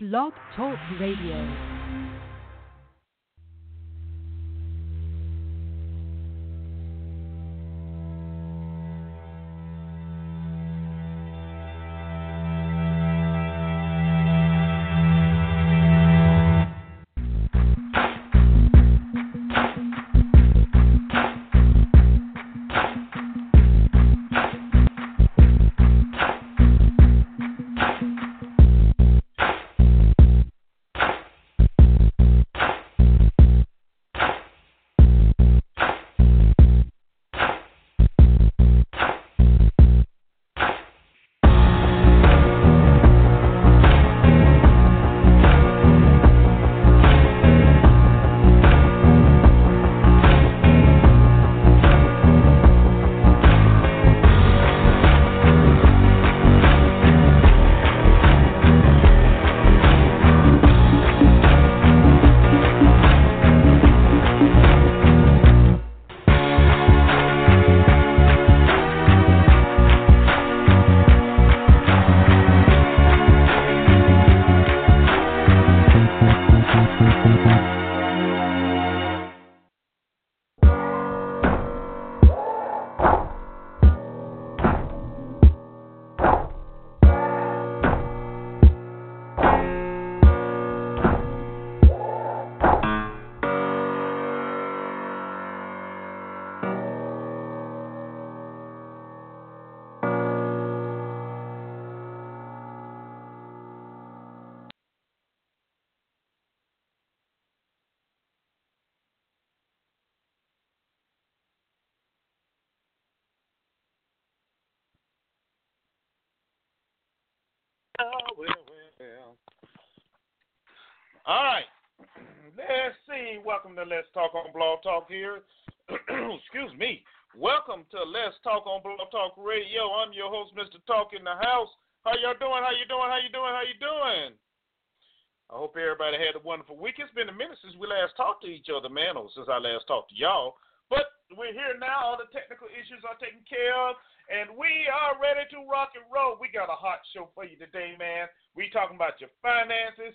Blog Talk Radio. All right. Let's see. Welcome to Let's Talk on Blog Talk here. Excuse me. Welcome to Let's Talk on Blog Talk Radio. I'm your host, Mr. Talk in the House. How y'all doing? How you doing? How you doing? How you doing? I hope everybody had a wonderful week. It's been a minute since we last talked to each other, man, or since I last talked to y'all. But we're here now. All the technical issues are taken care of. And we are ready to rock and roll. We got a hot show for you today, man. We talking about your finances,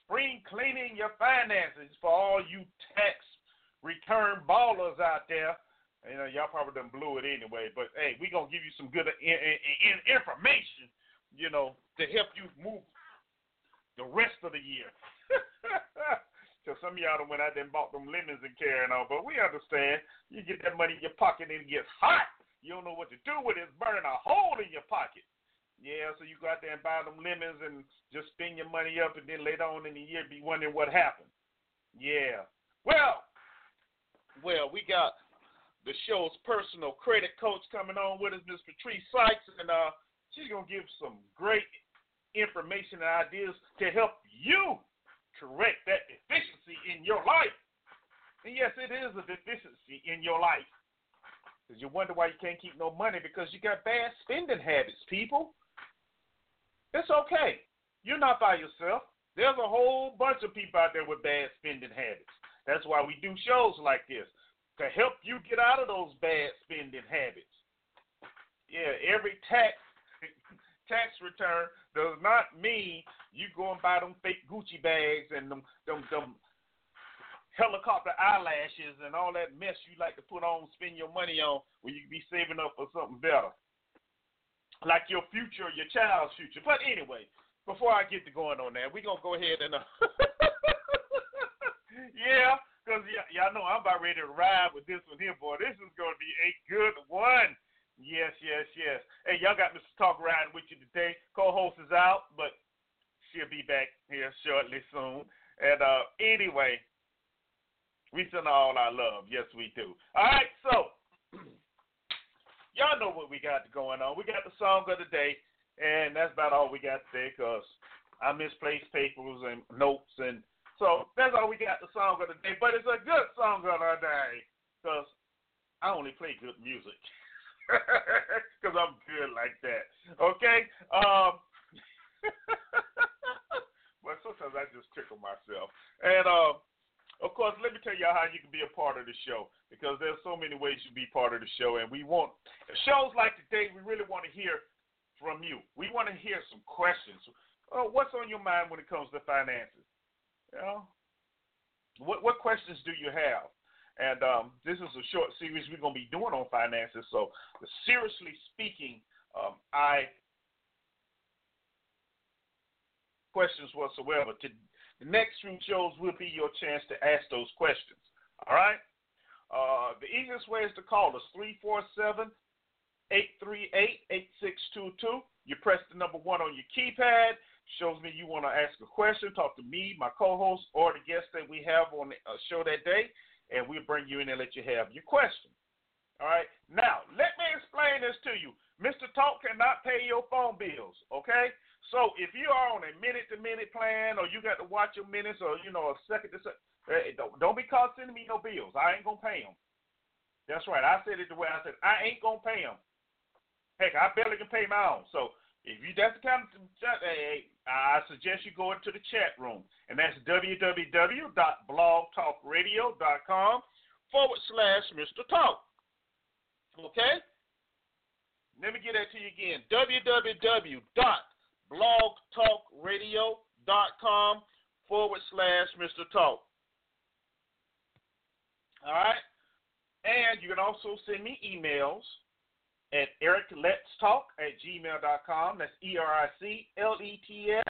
spring cleaning your finances for all you tax return ballers out there. You know, y'all probably done blew it anyway, but hey, we gonna give you some good in, in, in information, you know, to help you move the rest of the year. Because some of y'all done went out there and bought them lemons and carrying on, but we understand. You get that money in your pocket and it gets hot. You don't know what to do with it. It's burning a hole in your pocket. Yeah, so you go out there and buy them lemons and just spend your money up, and then later on in the year be wondering what happened. Yeah. Well, well, we got the show's personal credit coach coming on with us, Miss Patrice Sykes, and uh, she's gonna give some great information and ideas to help you correct that deficiency in your life. And yes, it is a deficiency in your life. Because you wonder why you can't keep no money because you got bad spending habits, people. It's okay. You're not by yourself. There's a whole bunch of people out there with bad spending habits. That's why we do shows like this to help you get out of those bad spending habits. Yeah, every tax tax return does not mean you go and buy them fake Gucci bags and them them them helicopter eyelashes and all that mess you like to put on, spend your money on, when you be saving up for something better, like your future, your child's future. But anyway, before I get to going on that, we're gonna go ahead and uh, yeah, because y'all know I'm about ready to ride with this one here, boy. This is gonna be a good one. Yes, yes, yes. Hey, y'all got Mr. Talk riding with you today. Co-host is out, but she'll be back here shortly soon. And uh, anyway, we send all our love. Yes, we do. All right, so y'all know what we got going on. We got the song of the day, and that's about all we got today because I misplaced papers and notes, and so that's all we got the song of the day. But it's a good song of the day because I only play good music because I'm good like that. Okay. Um, but sometimes I just tickle myself, and. Uh, of course, let me tell y'all how you can be a part of the show because there's so many ways you can be part of the show, and we want shows like today. We really want to hear from you. We want to hear some questions. uh, what's on your mind when it comes to finances? You know, what what questions do you have? And um, this is a short series we're going to be doing on finances. So, seriously speaking, um, I questions whatsoever. To, the next few shows will be your chance to ask those questions. All right. Uh, the easiest way is to call us 347 838 8622. You press the number one on your keypad. Shows me you want to ask a question, talk to me, my co host, or the guest that we have on the uh, show that day and we'll bring you in and let you have your question. All right. Now, let me explain this to you. Mr. Talk cannot pay your phone bills. Okay. So if you are on a minute to minute plan, or you got to watch your minutes, or you know a second to second, eh, eh, don't, don't be caught sending me no bills. I ain't gonna pay them. That's right. I said it the way I said. I ain't gonna pay them. Heck, I barely can pay my own. So if you that's the kind of eh, I suggest you go into the chat room, and that's www.blogtalkradio.com forward slash Mr. Talk. Okay? Let me get that to you again. www.blogtalkradio.com forward slash Mr. Talk. All right? And you can also send me emails at ericletstalk at gmail.com. That's E R I C L E T S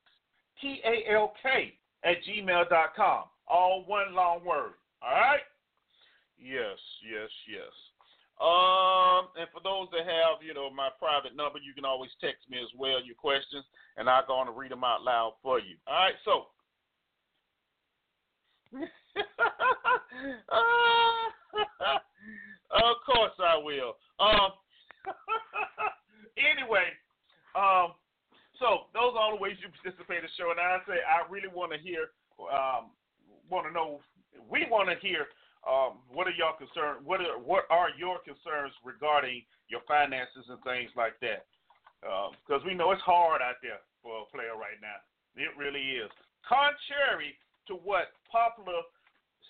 T A L K at gmail.com. All one long word. All right? Yes, yes, yes. Um, and for those that have, you know, my private number, you can always text me as well your questions, and I'll go on and read them out loud for you. All right, so. uh, of course I will. Um, anyway, um, so those are all the ways you participate in the show. And I say I really want to hear, um, want to know, we want to hear um, what are y'all concerned? What are what are your concerns regarding your finances and things like that? Because um, we know it's hard out there for a player right now. It really is. Contrary to what popular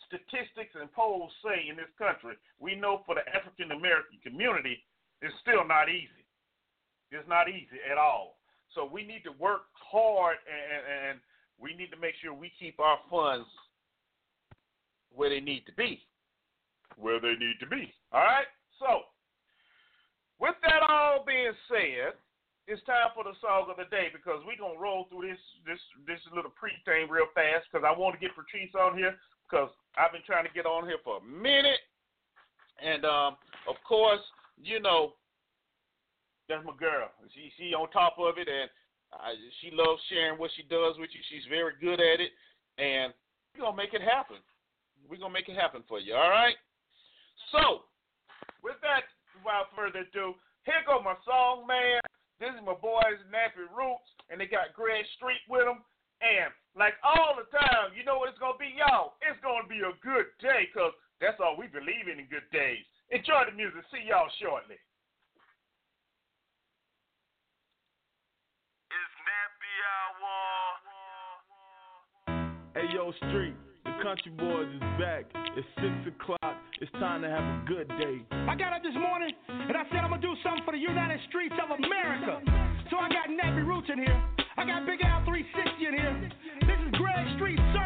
statistics and polls say in this country, we know for the African American community, it's still not easy. It's not easy at all. So we need to work hard and, and we need to make sure we keep our funds where they need to be. Where they need to be. All right? So, with that all being said, it's time for the song of the day because we're gonna roll through this this this little pre thing real fast because I want to get Patrice on here because I've been trying to get on here for a minute, and um, of course, you know, that's my girl. She she on top of it, and I, she loves sharing what she does with you. She's very good at it, and we're gonna make it happen. We're gonna make it happen for you. All right. So, with that, without further ado, here go my song, man. This is my boys Nappy Roots, and they got Greg Street with them. And like all the time, you know what it's gonna be, y'all? It's gonna be a good day, cause that's all we believe in in good days. Enjoy the music. See y'all shortly. It's Nappy Hour. Hey yo, Street, country boys is back. It's six o'clock. It's time to have a good day. I got up this morning and I said I'm gonna do something for the United Streets of America. So I got Nappy Roots in here. I got Big Al 360 in here. This is Greg Street certified.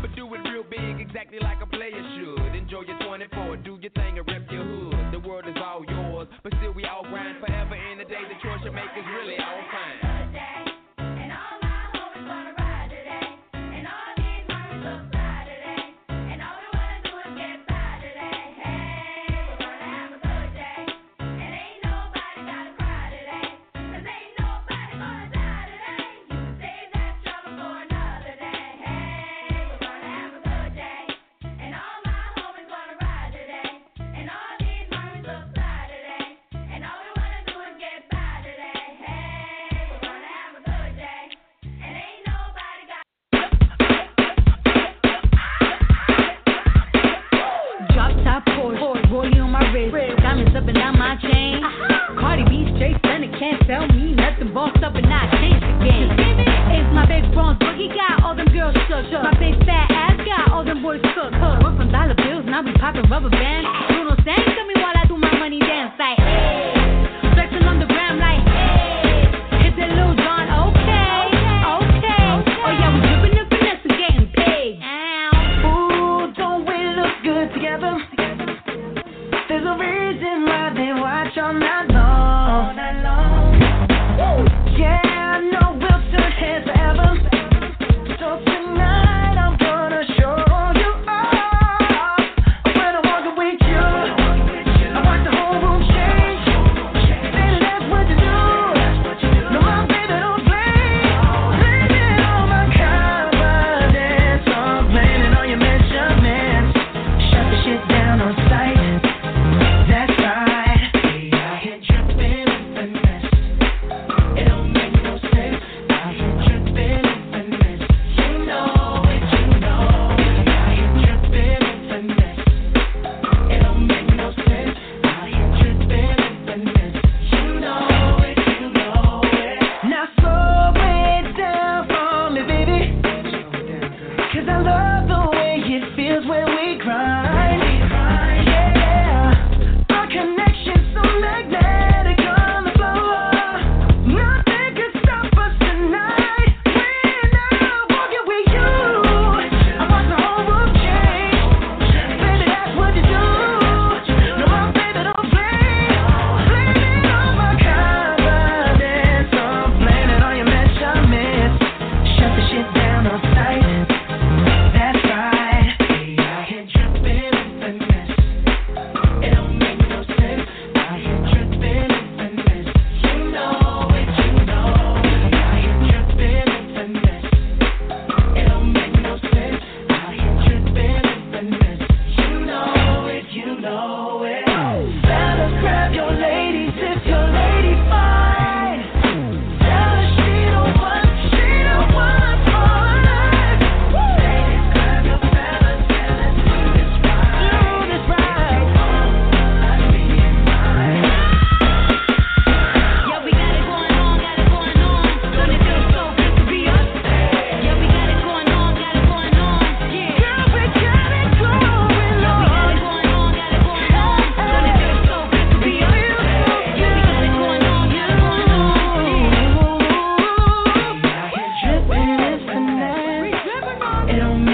But do it real big, exactly like a player should. Enjoy your 24, do your thing Around It don't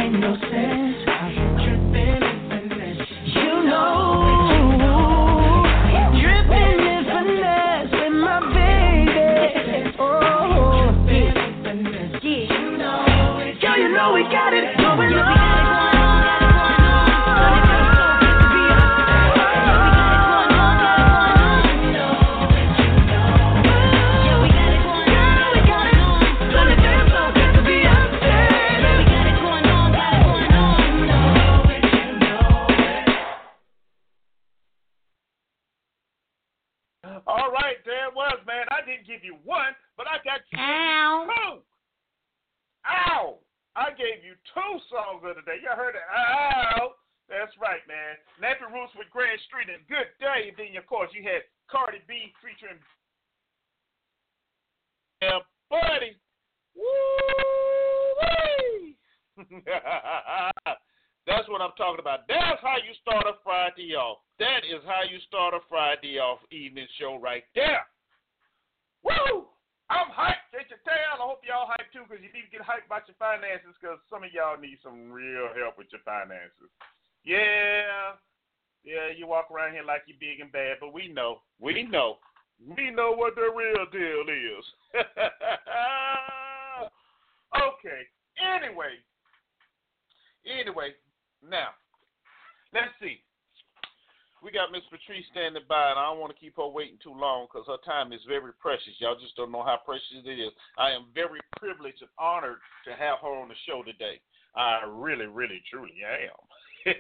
time is very precious. Y'all just don't know how precious it is. I am very privileged and honored to have her on the show today. I really, really, truly am.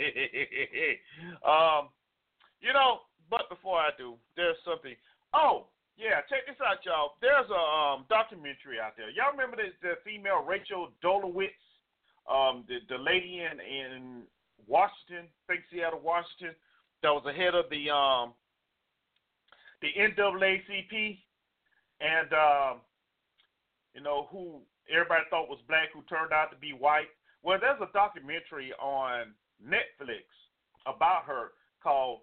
um, you know, but before I do, there's something. Oh, yeah, check this out, y'all. There's a um, documentary out there. Y'all remember the, the female Rachel Dolezal, um, the the lady in in Washington, think Seattle, Washington that was the head of the um the NAACP and um you know who everybody thought was black who turned out to be white. Well, there's a documentary on Netflix about her called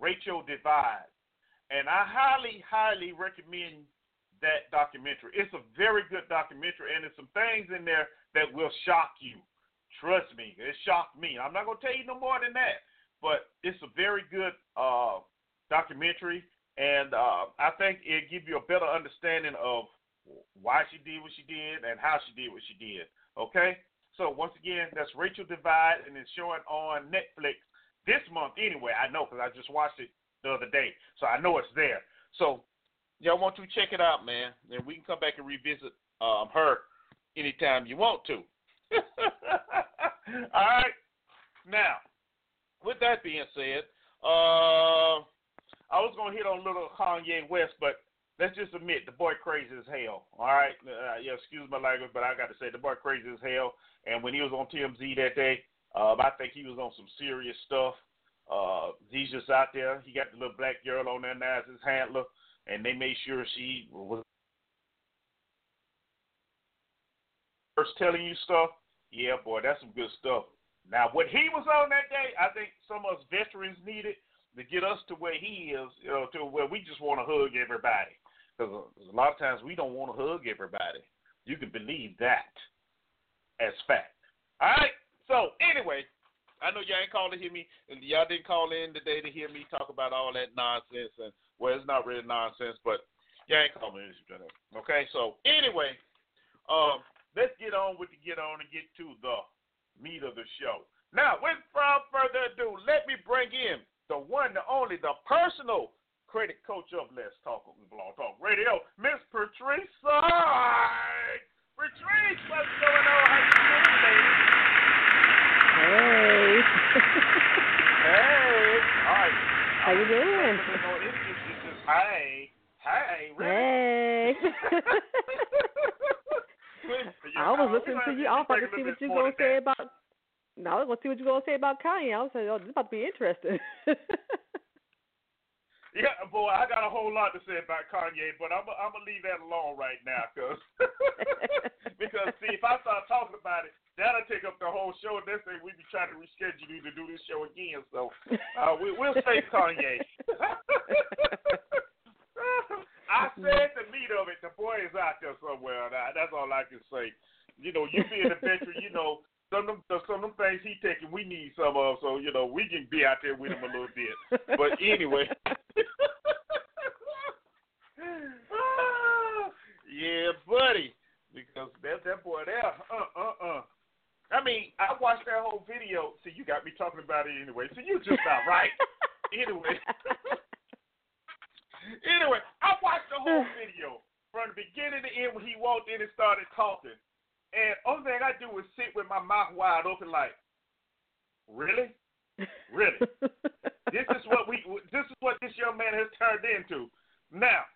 Rachel Divide. And I highly, highly recommend that documentary. It's a very good documentary, and there's some things in there that will shock you. Trust me, it shocked me. I'm not to tell you no more than that but it's a very good uh, documentary, and uh, I think it give you a better understanding of why she did what she did and how she did what she did. Okay, so once again, that's Rachel Divide, and it's showing on Netflix this month. Anyway, I know because I just watched it the other day, so I know it's there. So y'all want to check it out, man, and we can come back and revisit um, her anytime you want to. All right, now with that being said, uh, I was gonna hit on little Kanye West, but let's just admit the boy crazy as hell. All right, uh, yeah, excuse my language, but I got to say the boy crazy as hell. And when he was on TMZ that day, um, I think he was on some serious stuff. Uh, he's just out there. He got the little black girl on there now as his handler, and they made sure she was first telling you stuff. Yeah, boy, that's some good stuff. Now, what he was on that day, I think some of us veterans needed to get us to where he is, you know, to where we just want to hug everybody. Because a lot of times we don't want to hug everybody. You can believe that as fact. All right. So anyway, I know y'all ain't called to hear me, and y'all didn't call in today to hear me talk about all that nonsense. And well, it's not really nonsense, but y'all ain't called me. Okay. So anyway, um, let's get on with the get on and get to the meat of the show. Now, without further ado, let me bring in the one, the only, the personal credit coach of Let's Talk Blog Talk Radio, Miss Patrice. Patrice, what's going on? How you doing, lady? Hey. hey. All right. How you doing? Hey. Hey. Really? Hey. I was listening to you. I was about to see what you gonna say about. No, I was gonna see what you gonna say about Kanye. I was like, oh, this is about to be interesting. yeah, boy, I got a whole lot to say about Kanye, but I'm I'm gonna leave that alone right now, cause because see, if I start talking about it, that'll take up the whole show. And Next thing we be trying to reschedule you to do this show again. So uh, we we'll save Kanye. I said the meat of it. The boy is out there somewhere. That's all I can say. You know, you being a veteran, you know, some of them, some of them things he taking, we need some of. So you know, we can be out there with him a little bit. But anyway. yeah, buddy. Because that that boy there, uh uh uh. I mean, I watched that whole video. See, you got me talking about it anyway. So you just not right. anyway. Anyway, I watched the whole video from the beginning to end when he walked in and started talking. And only thing I do is sit with my mouth wide open, like, really, really. this is what we. This is what this young man has turned into. Now,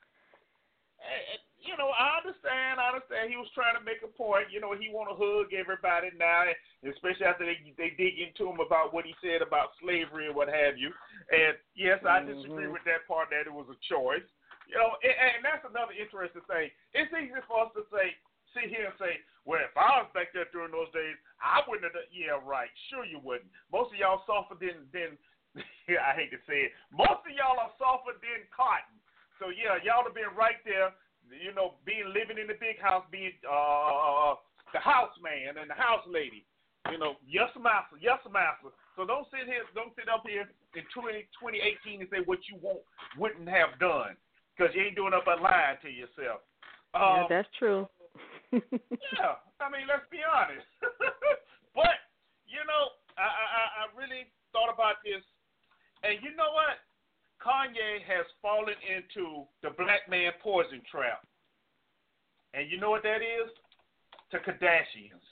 you know, I understand. I understand. He was trying to make a point. You know, he want to hug everybody now, especially after they they dig into him about what he said about slavery and what have you. And yes, I disagree Mhm. with that part that it was a choice. You know, and, and that's another interesting thing. It's easy for us to say, sit here and say, well, if I was back there during those days, I wouldn't have. Done. Yeah, right. Sure, you wouldn't. Most of y'all softer than than. I hate to say it. Most of y'all are softer than cotton. So yeah, y'all have been right there. You know, being living in the big house, being uh the house man and the house lady. You know, yes master, yes master. So don't sit here, don't sit up here in 20, 2018 and say what you won't wouldn't have done because you ain't doing up but lying to yourself. yeah, Um, that's true. Yeah, I mean, let's be honest. but you know, I, I I really thought about this, and you know what? Kanye has fallen into the black man poison trap, and you know what that is? To Kardashians.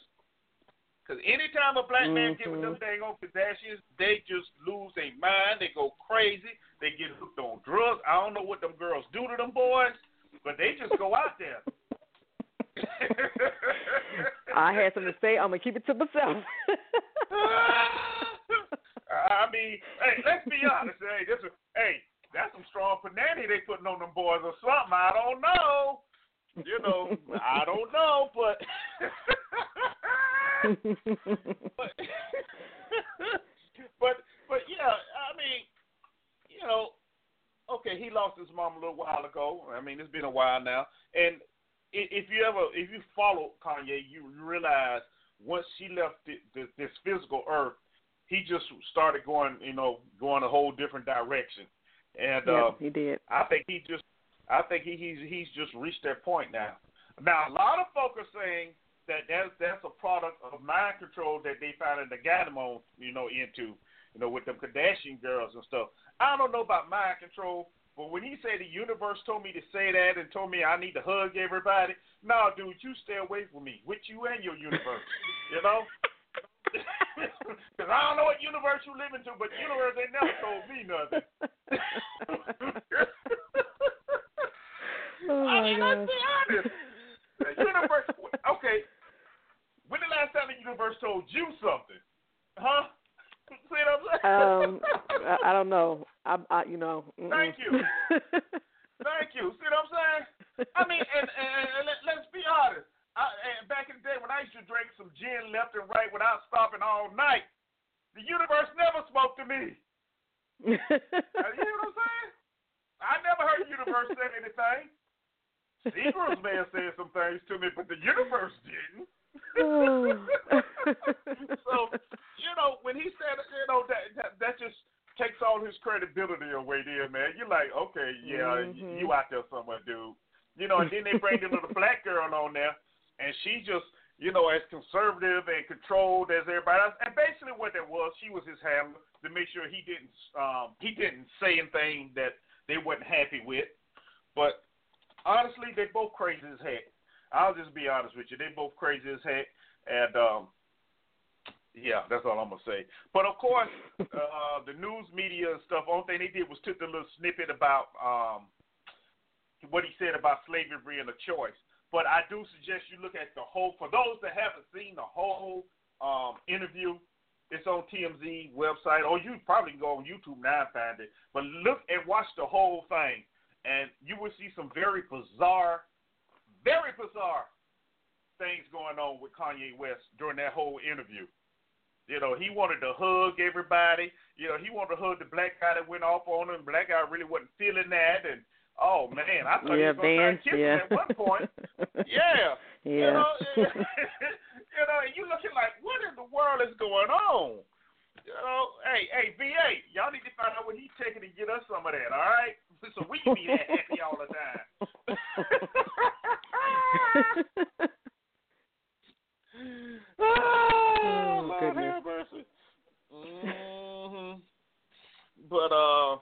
Because anytime a black man get with them dang on Kardashians, they just lose their mind. They go crazy. They get hooked on drugs. I don't know what them girls do to them boys, but they just go out there. I had something to say. I'm gonna keep it to myself. I mean, hey, let's be honest. Hey, this is hey, that's some strong panani they putting on them boys or something. I don't know. You know, I don't know, but but but but yeah, I mean, you know, okay, he lost his mom a little while ago. I mean, it's been a while now, and if you ever if you follow Kanye, you realize once she left the, the, this physical earth, he just started going, you know, going a whole different direction, and yeah, uh, he did. I think he just, I think he, he's he's just reached that point now. Now a lot of folks are saying that that's that's a product of mind control that they found in the Ganamon, you know, into, you know, with them Kardashian girls and stuff. I don't know about mind control, but when he said the universe told me to say that and told me I need to hug everybody, no, dude, you stay away from me, with you and your universe, you know. Because I don't know what universe you live into, but universe ain't never told me nothing. oh I mean, let's be honest. The universe. Okay. When the last time the universe told you something? Huh? See what I'm saying? Um, I, I don't know. I, I you know. mm-mm. Thank you. Thank you. See what I'm saying? I mean, and, and, and let, let's be honest. I, back in the day when I used to drink some gin left and right without stopping all night, the universe never spoke to me. You know what I'm saying? I never heard the universe say anything. Seagulls may have said some things to me, but the universe didn't. so, you know, when he said, you know, that, that that just takes all his credibility away there, man. You're like, okay, yeah, Mhm. you, you out there somewhere, dude. You know, and then they bring the little black girl on there, and she just, you know, as conservative and controlled as everybody else. And basically, what that was, she was his handler to make sure he didn't, um, he didn't say anything that they wasn't happy with. But honestly, they both crazy as heck. I'll just be honest with you. They both crazy as heck, and um, yeah, that's all I'm gonna say. But of course, uh, the news media and stuff. Only thing they did was took the little snippet about um, what he said about slavery being a choice. But I do suggest you look at the whole. For those that haven't seen the whole um, interview, it's on TMZ website, or you probably can go on YouTube now and find it. But look and watch the whole thing, and you will see some very bizarre, very bizarre things going on with Kanye West during that whole interview. You know, he wanted to hug everybody. You know, he wanted to hug the black guy that went off on him. Black guy really wasn't feeling that, and oh man, I thought yeah, he was gonna Van. start kissing Yeah. at one point. Yeah. You Yeah. know, you know, and you looking like, what in the world is going on? You know, hey, hey, VA, y'all need to find out what he's taking to get us some of that, all right? So we can be that happy all the time. oh, Oh, Lord have mercy. hmm But uh,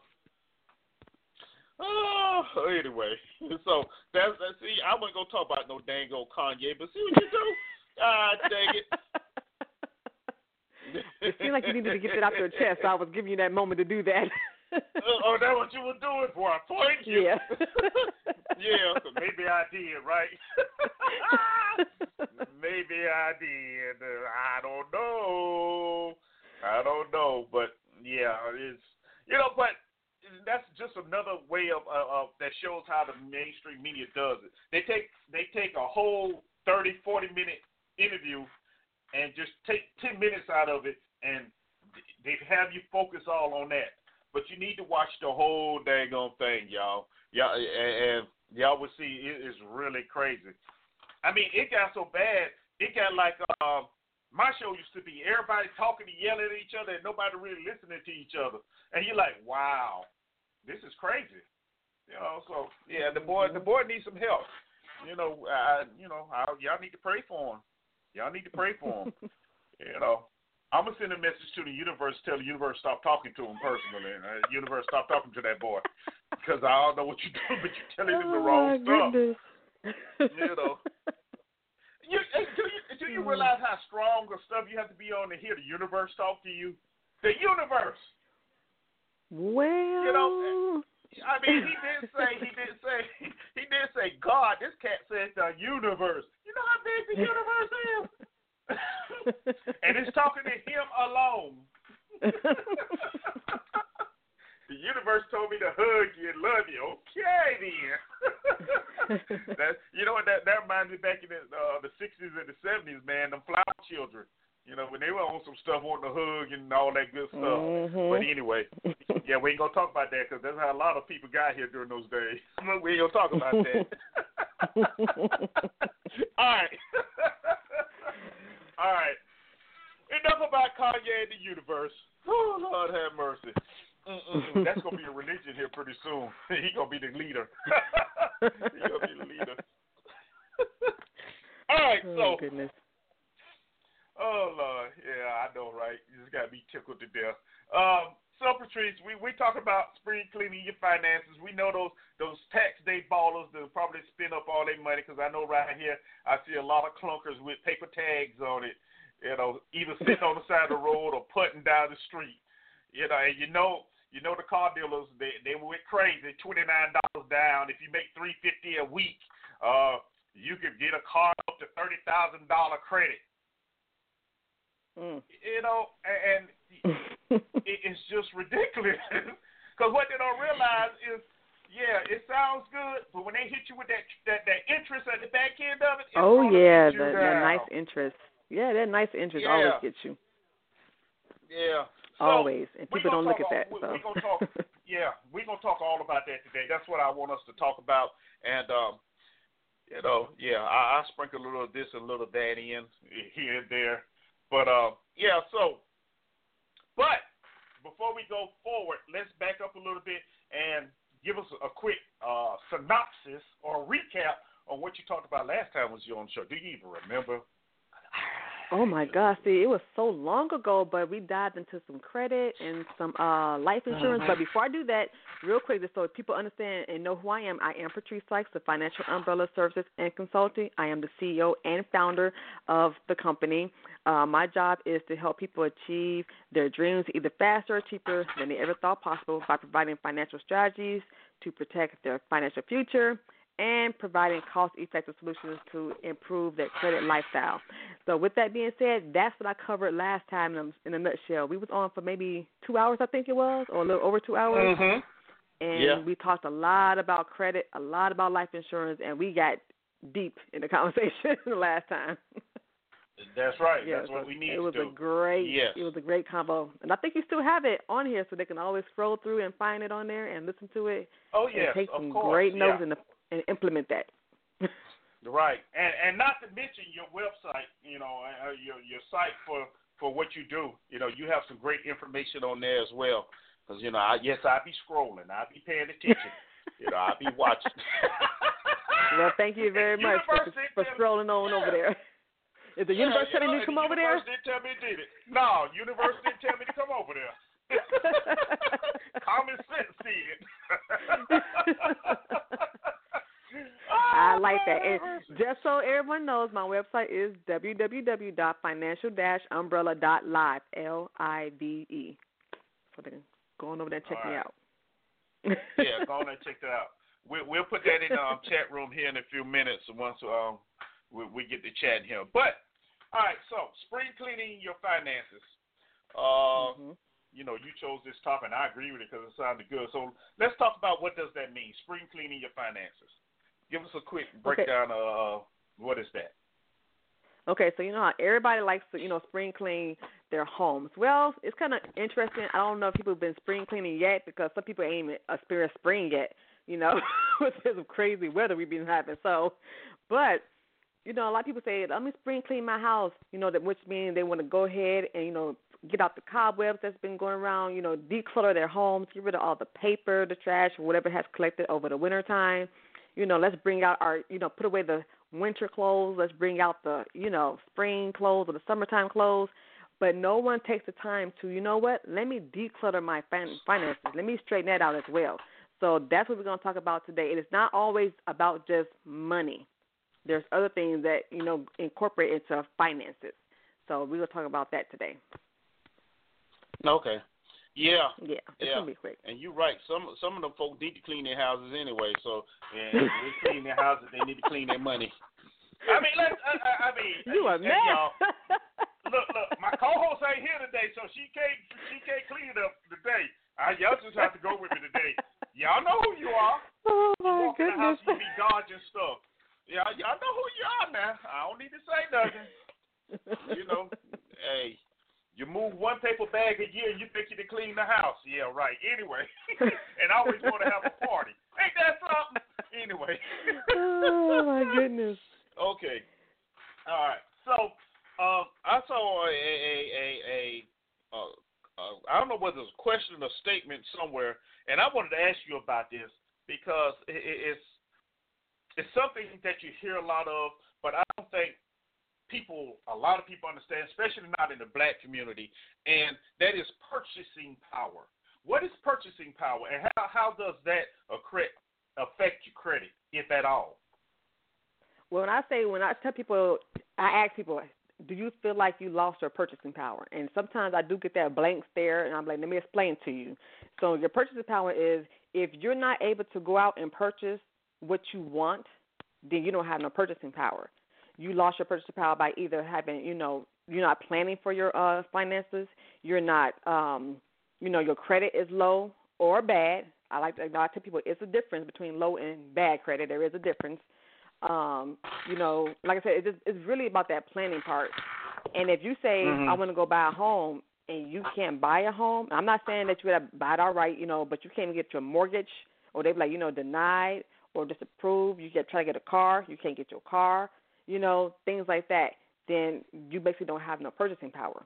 oh, anyway, so that's that's see, I wasn't gonna talk about no dang old Kanye, but see what you do. Ah, dang it. it seemed like you needed to get that off your chest, so I was giving you that moment to do that. Oh, oh, that's what you were doing for. Thank you. Yeah. yeah, maybe I did, right? maybe I did. I don't know. I don't know, but yeah, it's you know, but that's just another way of, uh, of that shows how the mainstream media does it. They take they take a whole 30, 40 minute interview and just take 10 minutes out of it and they have you focus all on that. But you need to watch the whole dang on thing, y'all. Y'all and, and y'all will see it is really crazy. I mean, it got so bad. It got like uh, my show used to be everybody talking and yelling at each other and nobody really listening to each other. And you're like, wow, this is crazy. You know, so yeah, the boy, the boy needs some help. You know, I, you know, I, y'all need to pray for him. Y'all need to pray for him. you know, I'm gonna send a message to the universe, tell the universe stop talking to him personally. Uh, universe, stop talking to that boy because I don't know what you're doing, but you're telling him the oh, wrong stuff. You know. You, do you do you realize how strong of stuff you have to be on to hear the universe talk to you? The universe. Well, You know, I mean, he did say he did say he did say God. This cat said the universe. You know how big the universe is, and it's talking to him alone. the universe told me to hug you and love you. Okay, then. that you know what that that reminds me back in the uh, the sixties and the seventies, man. Them flower children. You know when they were on some stuff, wanting to hug and all that good stuff. Mhm. But anyway, yeah, we ain't gonna talk about that because that's how a lot of people got here during those days. we ain't gonna talk about that. all right, all right. Enough about Kanye and the universe. Oh Lord have mercy. Mm-mm. That's gonna be a religion here pretty soon. he gonna be the leader. he gonna be the leader. all right, oh so goodness. Oh Lord, yeah, I know, right? You just gotta be tickled to death. Um, so Patrice, we we talk about spring cleaning your finances. We know those those tax day ballers that probably spend up all their money because I know right here I see a lot of clunkers with paper tags on it. You know, either sitting on the side of the road or putting down the street. You know, and you know you know the car dealers they they went crazy. Twenty nine dollars down. If you make three fifty a week, uh, you could get a car up to thirty thousand dollar credit. Mm. You know, and, and it's just ridiculous. Because what they don't realize is, yeah, it sounds good, but when they hit you with that that, that interest at the back end of it, it's oh yeah, you that, nice interest. Yeah, that nice interest Yeah. always gets you. Yeah. So, always, and people don't look at that. we- so. we gonna talk- Yeah, we're gonna talk all about that today. That's what I want us to talk about. And um, you know, yeah, I, I sprinkle a little of this and a little of that in here and there. But uh, yeah, so but before we go forward, let's back up a little bit and give us a quick uh, synopsis or recap on what you talked about last time was you on the show. Do you even remember? Oh my gosh, see, it was so long ago, but we dived into some credit and some uh life insurance. But before I do that, real quick, just so people understand and know who I am, I am Patrice Sykes of Financial Umbrella Services and Consulting. I am the CEO and founder of the company. Uh, my job is to help people achieve their dreams either faster or cheaper than they ever thought possible by providing financial strategies to protect their financial future and providing cost effective solutions to improve their credit lifestyle. So with that being said, that's what I covered last time in a, in a nutshell. We was on for maybe two hours, I think it was, or a little over two hours. Mm-hmm. And Yeah. we talked a lot about credit, a lot about life insurance, and we got deep in the conversation last time. That's right. yeah, That's what we need It was to a great, Yes. it was a great combo, and I think you still have it on here, so they can always scroll through and find it on there and listen to it oh yes, take of some course. great yeah. notes and, and implement that. Right, and and not to mention your website, you know, uh, your your site for for what you do. You know, you have some great information on there as well. Because you know, I, yes, I be scrolling, I be paying attention. you know, I be watching. well, thank you very much for, for scrolling on over there. Is the yeah, telling you me to know, come the over there? Universe didn't tell me did it. No, university didn't tell me to come over there. Common sense did. I like that. And just so everyone knows, my website is www.financial-umbrella.live, L-I-V-E. So they can go on over there and check All me out. yeah, go on and check that out. we, we'll put that in the um, chat room here in a few minutes once um we, we get to chat here. But all right, so spring cleaning your finances. Uh, Mhm. you know, you chose this topic, and I agree with it because it sounded good. So let's talk about what does that mean? Spring cleaning your finances. Give us a quick breakdown of uh, what is that. Okay, so you know how everybody likes to, you know, spring clean their homes. Well, it's kind of interesting. I don't know if people have been spring cleaning yet because some people ain't even experienced spring yet. You know, with this crazy weather we've been having. So, but you know, a lot of people say, "Let me spring clean my house." You know, that which means they want to go ahead and you know get out the cobwebs that's been going around. You know, declutter their homes, get rid of all the paper, the trash, whatever has collected over the winter time. You know, let's bring out our, you know, put away the winter clothes. Let's bring out the, you know, spring clothes or the summertime clothes. But no one takes the time to, you know what? Let me declutter my fin- finances. Let me straighten that out as well. So that's what we're going to talk about today. It is not always about just money. There's other things that you know incorporate into finances. So we're going to talk about that today. Okay. Yeah. Yeah, it's Yeah. going to be quick. And you're right. Some some of them folk need to clean their houses anyway. So and if they clean their houses, they need to clean their money. I mean, let's. I, I, I mean, You a hey, man. y'all. Look, look. My co-host ain't here today, so she can't she can't clean it up today. Uh, y'all just have to go with me today. Y'all know who you are. Oh You my walk in the house, you be dodging stuff. Yeah, y'all know who you are now. I don't need to say nothing. You know, hey, you move one paper bag a year, and you think you can clean the house. Yeah, right. Anyway, and I always want to have a party. Ain't that something? Anyway. oh my goodness. Okay. All right. So, um, I saw a a a, a, a uh, I don't know whether it's a question or statement somewhere, and I wanted to ask you about this because it, it's it's something that you hear a lot of, but I don't think people, a lot of people understand, especially not in the black community, and that is purchasing power. What is purchasing power, and how how does that affect your credit, if at all? Well, when I say when I tell people, I ask people, do you feel like you lost your purchasing power? And sometimes I do get that blank stare, and I'm like, let me explain to you. So your purchasing power is if you're not able to go out and purchase what you want, then you don't have no purchasing power. You lost your purchasing power by either having, you know, you're not planning for your uh finances, you're not, um, you know, your credit is low or bad. I like to, I tell people it's a difference between low and bad credit. There is a difference um, you know, like I said, it's, just, it's really about that planning part. And if you say Mhm. I want to go buy a home and you can't buy a home, I'm not saying that you gotta buy it outright, you know, but you can't get your mortgage, or they be like, you know, denied or disapproved. You get try to get a car, you can't get your car, you know, things like that. Then you basically don't have no purchasing power.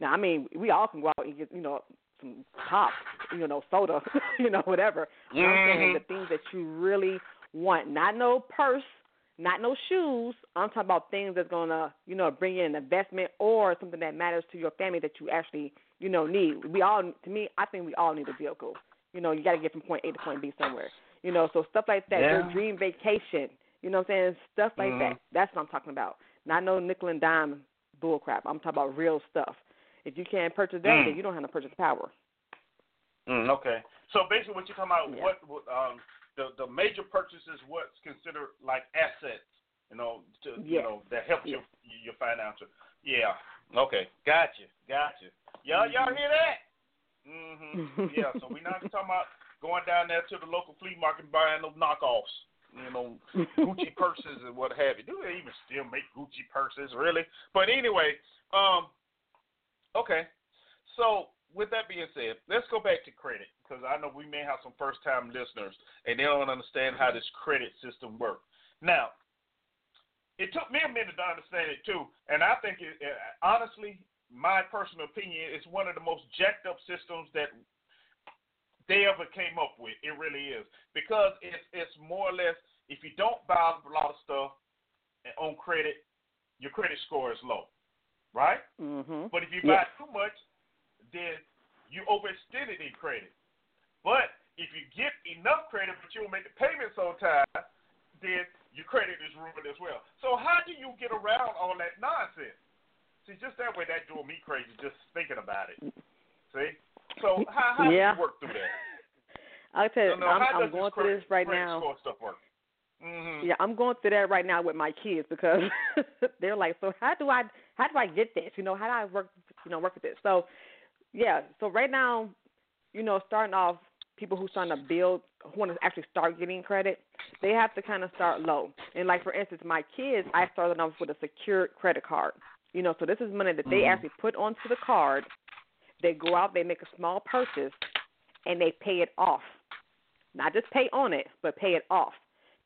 Now, I mean, we all can go out and get, you know, some pop, you know, soda, you know, whatever. But I'm saying Mhm. the things that you really want, not no purse, not no shoes. I'm talking about things that's gonna, you know, bring in an investment or something that matters to your family that you actually, you know, need. We all, to me, I think we all need a vehicle. You know, you got to get from point A to point B somewhere. You know, so stuff like that. Your dream vacation. You know what I'm saying? Stuff like Mhm. that. That's what I'm talking about. Not no nickel and dime bull crap. I'm talking about real stuff. If you can't purchase that, Mm. then you don't have no purchase power. Mm, okay. So basically, what you're talking about, Yeah. what, um, the the major purchases, what's considered like assets, you know, to you know that helps Yes. your your financial. Yeah. Okay. Gotcha. Gotcha. Y'all y'all Mhm. hear that? hmm yeah. So we're not talking about going down there to the local flea market and buying those knockoffs. You know, Gucci purses and what have you. Do they even still make Gucci purses, really? But anyway, um, okay. So with that being said, let's go back to credit because I know we may have some first-time listeners and they don't understand how this credit system works. Now, it took me a minute to understand it too, and I think it, it honestly, my personal opinion, it's one of the most jacked up systems that they ever came up with. It really is because it's it's more or less if you don't buy a lot of stuff on credit, your credit score is low, right? mhm. But if you buy too much, then you overextended in credit. But if you get enough credit but you don't make the payments on time, then your credit is ruined as well. So how do you get around all that nonsense? See, just that way that drove me crazy just thinking about it. See? So how how Yeah. do you work through that? I'll tell you, No, no, I'm, I'm going through this right now. Mm-hmm. Yeah, I'm going through that right now with my kids because they're like, so how do I how do I get this? You know, how do I work you know work with this? So yeah, so right now, you know, starting off, people who starting to build who want to actually start getting credit, they have to kind of start low. And like for instance, my kids, I started off with a secured credit card. You know, so this is money that they Mhm. actually put onto the card. They go out, they make a small purchase, and they pay it off. Not just pay on it, but pay it off.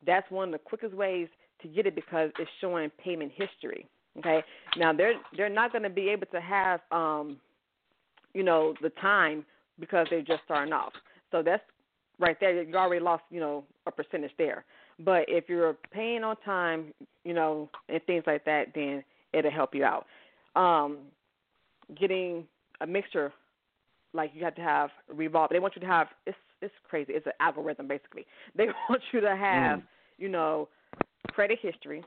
That's one of the quickest ways to get it because it's showing payment history. Okay. Now they're they're not going to be able to have um, you know, the time because they're just starting off. So that's right there. You already lost you know a percentage there. But if you're paying on time, you know, and things like that, then it'll help you out. Um, getting a mixture, like you have to have revolve. They want you to have it's it's crazy. It's an algorithm basically. They want you to have, you know, credit history.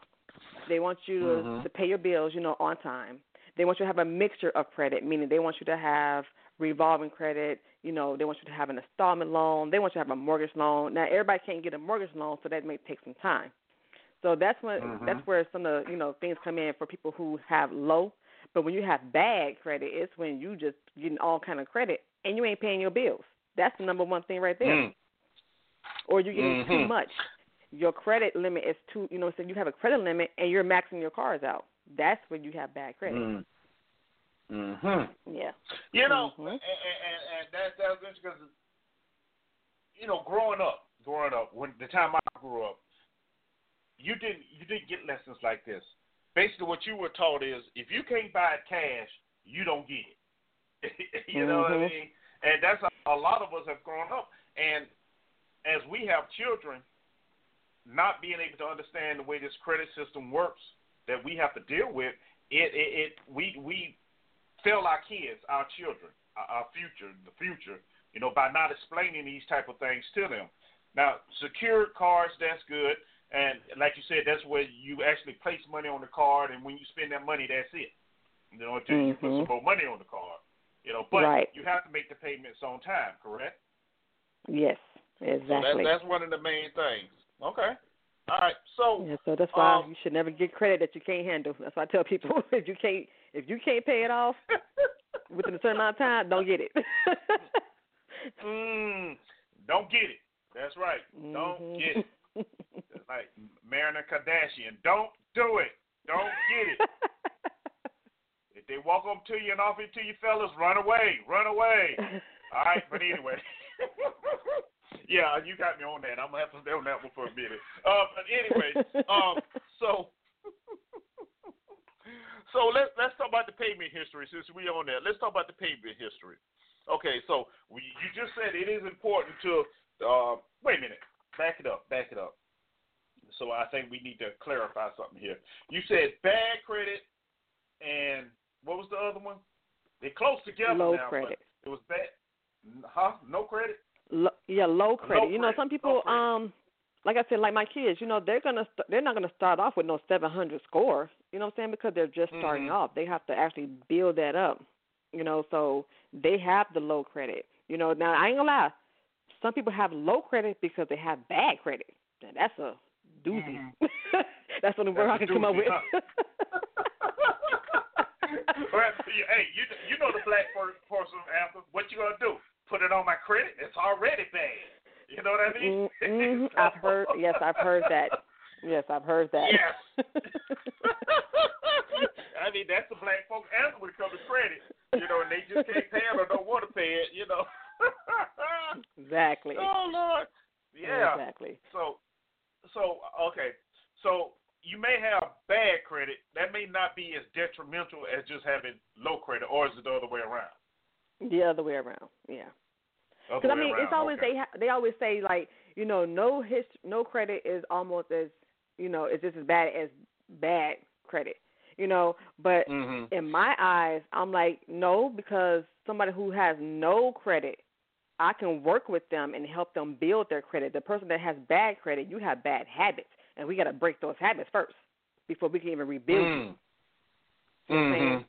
They want you to, Mhm. to pay your bills, you know, on time. They want you to have a mixture of credit, meaning they want you to have revolving credit. You know, they want you to have an installment loan. They want you to have a mortgage loan. Now, everybody can't get a mortgage loan, so that may take some time. So that's when Mhm. that's where some of the you know things come in for people who have low. But when you have bad credit, it's when you just getting all kind of credit and you ain't paying your bills. That's the number one thing right there. Mm. Or you're getting too Mhm. much. Your credit limit is too. You know, so you have a credit limit and you're maxing your cars out. That's when you have bad credit. Mm. Mm-hmm. Yeah. You know, Mhm. and, and, and that that's interesting because you know, growing up, growing up, when the time I grew up, you didn't you didn't get lessons like this. Basically, what you were taught is if you can't buy it cash, you don't get it. you know what I Mhm. mean? And that's how a lot of us have grown up. And as we have children, not being able to understand the way this credit system works that we have to deal with, it it, it we we fail our kids, our children, our, our future, the future, you know, by not explaining these type of things to them. Now, secured cards, that's good. And like you said, that's where you actually place money on the card, and when you spend that money, that's it. You know, until you put some more money on the card. You know, but Right. you have to make the payments on time, correct? Yes. So Exactly. that's that's one of the main things. Okay. All right. So Yeah, so that's why um, you should never get credit that you can't handle. That's why I tell people if you can't if you can't pay it off within a certain amount of time, don't get it. mm, don't get it. That's right. Don't Mhm. get it. Like Mariner Kardashian, don't do it. Don't get it. If they walk up to you and offer it to you, fellas, run away, run away. All right, but anyway. yeah, you got me on that. I'm gonna have to stay on that one for a minute. Uh, but anyway, um, so so let's let's talk about the payment history since we on that. Let's talk about the payment history. Okay, so we, you just said it is important to. Uh, wait a minute. Back it up. Back it up. So I think we need to clarify something here. You said bad credit and what was the other one? They're close together Low now. credit. It was bad. Huh? No credit. Lo- yeah, low credit. you know, credit, some people, um, like I said, like my kids, you know, they're gonna st- they're not gonna start off with no 700 score. You know what I'm saying? Because they're just starting Mhm. off. They have to actually build that up. You know, so they have the low credit. You know, now I ain't gonna lie. Some people have low credit because they have bad credit. Now, that's a doozy. that's the only word I That's a can come up doozy, with. Well, hey, you you know the black person answer. What you gonna do? Put it on my credit? It's already bad. You know what I mean? Mm, mhm. I've heard. Yes, I've heard that. Yes, I've heard that. Yes. I mean, that's the black folk answer when it comes to credit. You know, and they just can't pay it or don't want to pay it. You know. exactly. oh Lord. Yeah. Exactly. So, so okay. So you may have bad credit. That may not be as detrimental as just having low credit, or is it the other way around? The other way around. Yeah. Because I mean, it's always okay. they ha- they always say like you know no his no credit is almost as you know is just as bad as bad credit. You know, but Mhm. in my eyes, I'm like no because somebody who has no credit, I can work with them and help them build their credit. The person that has bad credit, you have bad habits, and we got to break those habits first before we can even rebuild. Mm. You know mm-hmm.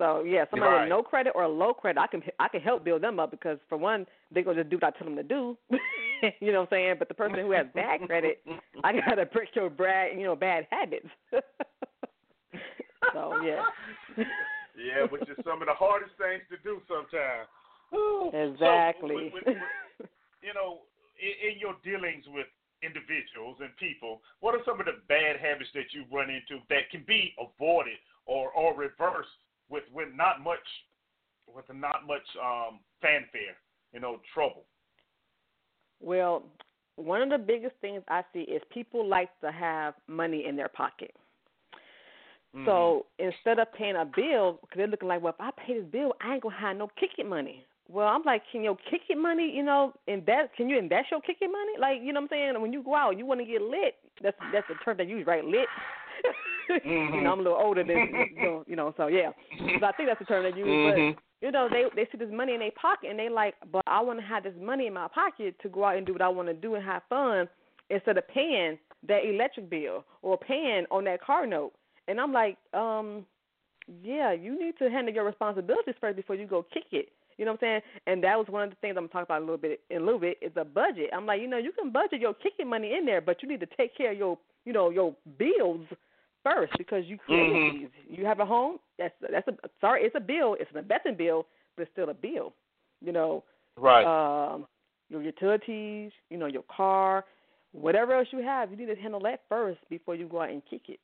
So yeah, somebody Right. with no credit or low credit, I can I can help build them up because for one, they're gonna just do what I tell them to do. you know what I'm saying? But the person who has bad credit, I gotta break your bad, you know, bad habits. so yeah. yeah, which is some of the hardest things to do sometimes. Exactly. So, with, with, with, you know, in, in your dealings with individuals and people, what are some of the bad habits that you run into that can be avoided or or reversed with with not much with not much um, fanfare, you know, trouble? Well, one of the biggest things I see is people like to have money in their pocket. Mm-hmm. So instead of paying a bill, because they're looking like, well, if I pay this bill, I ain't gonna have no kicking money. Well, I'm like, can your kicking money, you know, invest? Can you invest your kicking money? Like, you know what I'm saying? When you go out, you want to get lit. That's that's the term they use, right? Lit. mm-hmm. you know, I'm a little older than you know, you know so yeah. So I think that's the term they use. Mm-hmm. But you know, they they see this money in their pocket and they like, but I want to have this money in my pocket to go out and do what I want to do and have fun instead of paying that electric bill or paying on that car note. And I'm like, um, yeah, you need to handle your responsibilities first before you go kick it. You know what I'm saying? And that was one of the things I'm gonna talk about a little bit in a little bit is the budget. I'm like, you know, you can budget your kicking money in there, but you need to take care of your, you know, your bills first because you created Mhm. these. You have a home. That's that's a sorry, it's a bill. It's an investment bill, but it's still a bill. You know, Right. um, your utilities, you know, your car, whatever else you have, you need to handle that first before you go out and kick it.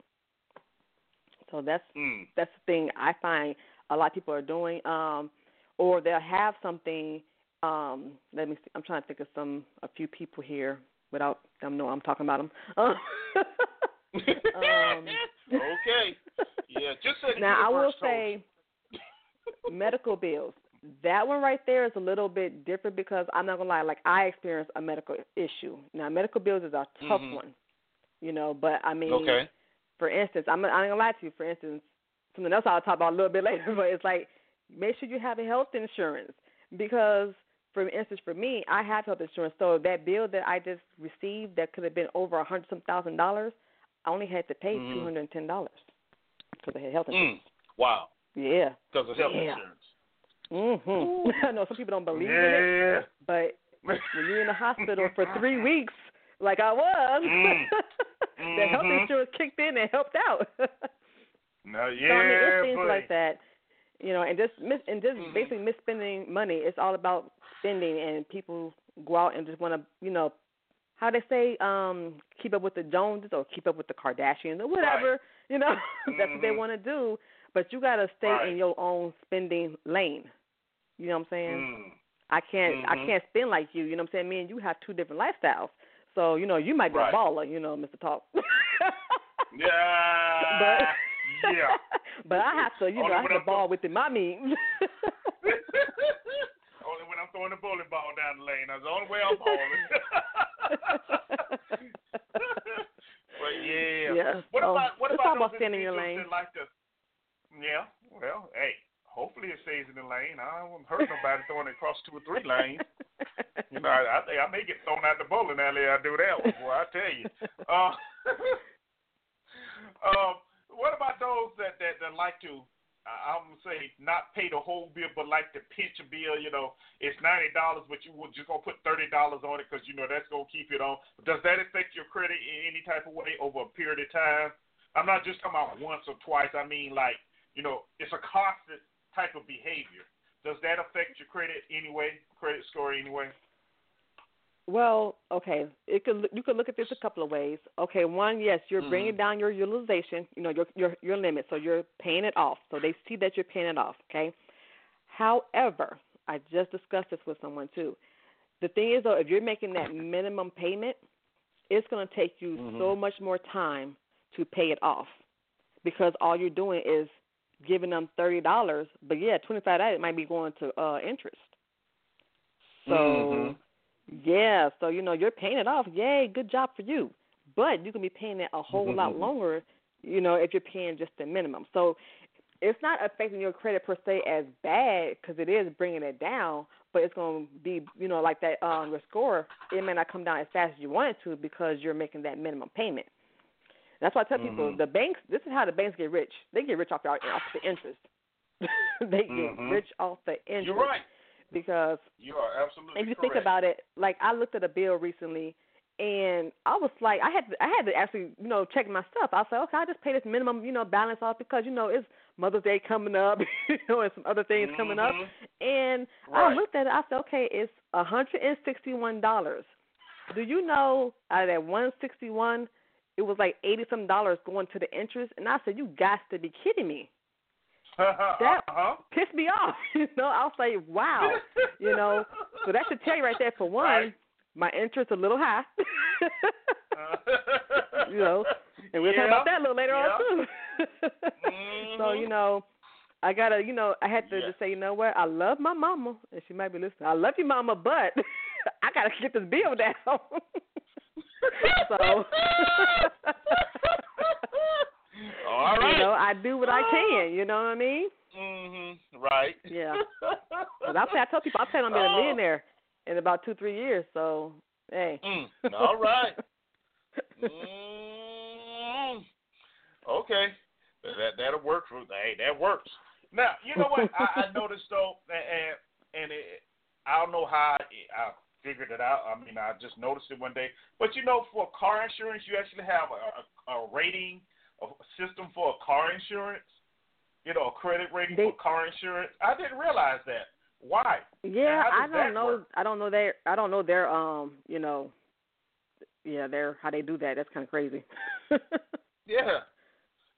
So that's mm. that's the thing I find a lot of people are doing. Um, or they'll have something. Um, let me see. I'm trying to think of some a few people here without them know I'm talking about them. um, okay. Yeah, just so now I will say medical bills. That one right there is a little bit different because I'm not gonna lie. Like I experienced a medical issue. Now medical bills is a tough Mhm. one, you know. But I mean, Okay. for instance, I'm I ain't gonna lie to you. For instance, something else I'll talk about a little bit later. But it's like make sure you have a health insurance because, for instance, for me, I have health insurance. So that bill that I just received that could have been over a hundred some thousand dollars, I only had to pay Mhm. two hundred and ten dollars because I had health Mm. insurance. Wow. Yeah. Because of health Yeah. insurance. Mhm. I know some people don't believe in it, but when you're in the hospital for three weeks, like I was, Mm. the health Mhm. insurance kicked in and helped out. No, yeah, So I mean, it's things buddy. like that, you know, and just mis- and just Mhm. basically misspending money. It's all about spending, and people go out and just want to, you know, how they say, um, keep up with the Joneses or keep up with the Kardashians or whatever. You know, that's what they Mhm. want to do. But you got to stay Right. in your own spending lane. You know what I'm saying? Mm. I can't I Mhm. can't spend like you. You know what I'm saying? Me and you have two different lifestyles. So you know, you might be Right. a baller. You know, Mr. Talk. Yeah. but yeah. but I have to, you Only know, I have to I'm ball within my means. Only when I'm throwing the bowling ball down the lane. That's the only way I'm balling. but yeah. Yeah. What Oh, about what about about staying in your lane. like to? Yeah. Well, hey. Hopefully it stays in the lane. I don't hurt nobody throwing it across two or three lanes. You know, I, I think I may get thrown out the bowling alley. I do that one, boy. I tell you. Uh, um, what about those that that, that like to? I'm gonna say not pay the whole bill, but like to pinch a bill. You know, it's ninety dollars, but you were just gonna put thirty dollars on it because you know that's gonna keep it on. Does that affect your credit in any type of way over a period of time? I'm not just talking about once or twice. I mean, like you know, it's a constant type of behavior. Does that affect your credit anyway? Credit score anyway? Well, okay, it could you could look at this a couple of ways. Okay, one, yes, you're Mhm. bringing down your utilization, you know, your your your limit, so you're paying it off. So they see that you're paying it off. Okay. However, I just discussed this with someone too. The thing is, though, if you're making that minimum payment, it's going to take you so Mhm. much more time to pay it off because all you're doing is giving them thirty dollars. But yeah, twenty five dollars it might be going to uh interest. So. Mhm. Yeah, so you know you're paying it off. Yay, good job for you. But you can be paying it a whole lot longer, you know, if you're paying just the minimum. So it's not affecting your credit per se as bad because it is bringing it down, but it's going to be, you know, like that um your score. It may not come down as fast as you want it to because you're making that minimum payment. That's why I tell people Mhm. the banks. This is how the banks get rich. They get rich off the off the interest. they get Mhm. rich off the interest You're right. Because You are absolutely if you correct. think about it, like I looked at a bill recently, and I was like, I had to, I had to actually, you know, check my stuff. I was like, okay, I just pay this minimum, you know, balance off because you know it's Mother's Day coming up, you know, and some other things coming up. Mhm. And Right. I looked at it. I said, okay, it's a hundred and sixty-one dollars. Do you know out of that one sixty-one, it was like eighty some dollars going to the interest? And I said, you got to be kidding me. That uh-huh. pissed me off. You know, I'll say, wow. You know, so that should tell you right there. For one, Right. my interest a little high. you know, and we'll talk about that a little later on too. So Mhm. you know, I gotta, you know, I had to Yeah. just say, you know what, I love my mama, and she might be listening. I love you, mama, but I gotta get this bill down. so. All right. You know, I do what I can. You know what I mean? Mm-hmm. Right. Yeah. 'Cause I, I tell people I plan on being a Oh. millionaire in about two, three years. So, hey. Mm. All right. Mm. Okay. That that'll work for hey, that works. Now, you know what I, I noticed though, and and it, I don't know how I, I figured it out. I mean, I just noticed it one day. But you know, for car insurance, you actually have a, a, a rating, a system for a car insurance. You know, a credit rating They- for car insurance. I didn't realize that. Why? Yeah, I don't know. work? I don't know their. I don't know their. Um, you know. Yeah, their how they do that. That's kind of crazy. Yeah.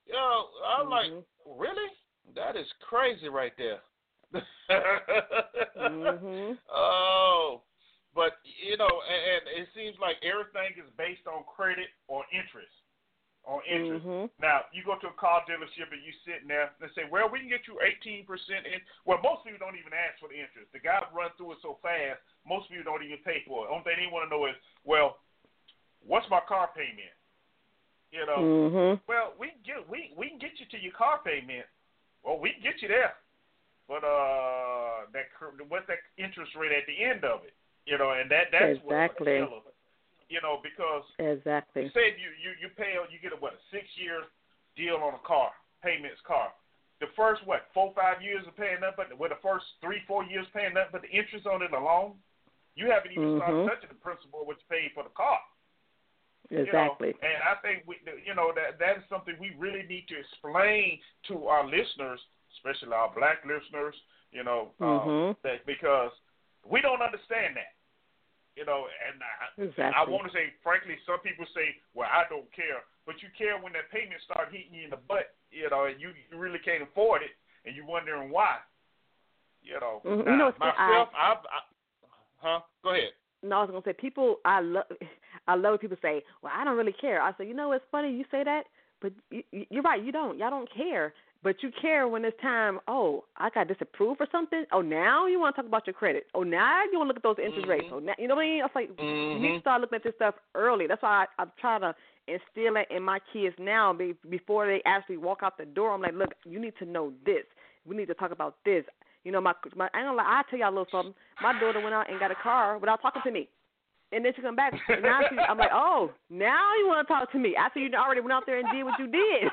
Yo, I'm like, Mhm. really? That is crazy right there. Mhm. Oh, but you know, and, and it seems like everything is based on credit or interest. On interest. Mhm. Now, you go to a car dealership and you sitting there and say, "Well, we can get you 18 percent." in Well, most people don't even ask for the interest. The guy run through it so fast, most people don't even pay for it. Only thing they want to know is, "Well, what's my car payment?" You know. Mhm. Well, we can get we we can get you to your car payment. Well, we can get you there, but uh, that what's that interest rate at the end of it? You know, and that that's Exactly. what. You know, because Exactly. say you you you pay you get a what a six year deal on a car payments car. The first what four five years of paying nothing, but with the first three four years paying nothing, but the interest on it alone, you haven't even started Mhm. touching the principal you paid for the car. Exactly. You know, and I think we, you know that that is something we really need to explain to our listeners, especially our black listeners. You know, um, Mhm. that because we don't understand that. You know, and I, Exactly. I want to say, frankly, some people say, "Well, I don't care," but you care when that payment start hitting you in the butt. You know, and you, you really can't afford it, and you're wondering why. You know, Mhm. You know, myself, I, I, huh? Go ahead. No, I was gonna say people. I love. I love when people say, "Well, I don't really care." I say, you know, it's funny you say that, but you- you're right. You don't. Y'all don't care, but you care when it's time. Oh, I got disapproved for something. Oh, now you want to talk about your credit. Oh, now you want to look at those interest rates. Mhm. Oh, now, you know what I mean? I was like, you need to start looking at this stuff early. That's why I, I'm trying to instill it in my kids now be, before they actually walk out the door. I'm like, look, you need to know this. We need to talk about this. You know, my my I gonna lie, I tell y'all a little something. My daughter went out and got a car without talking to me. And then she come back. And now she, I'm like, oh, now you want to talk to me after you already went out there and did what you did.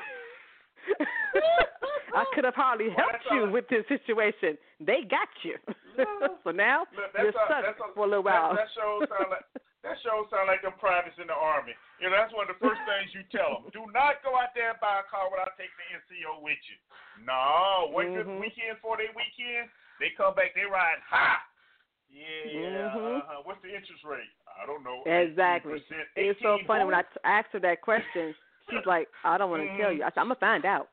I could have hardly Well, helped you all- with this situation. They got you. so now you're stuck for a little while. That, show sound like that shows sound like them privates in the army. You know, that's one of the first things you tell them. Do not go out there and buy a car without taking the NCO with you. No, wait Mhm. the weekend for their weekend. They come back, they ride high. Yeah, Mhm. uh-huh. what's the interest rate? I don't know. Exactly. 18%. It's so funny when I who? asked her that question. She's like, I don't want to tell you. I said, I'm gonna find out.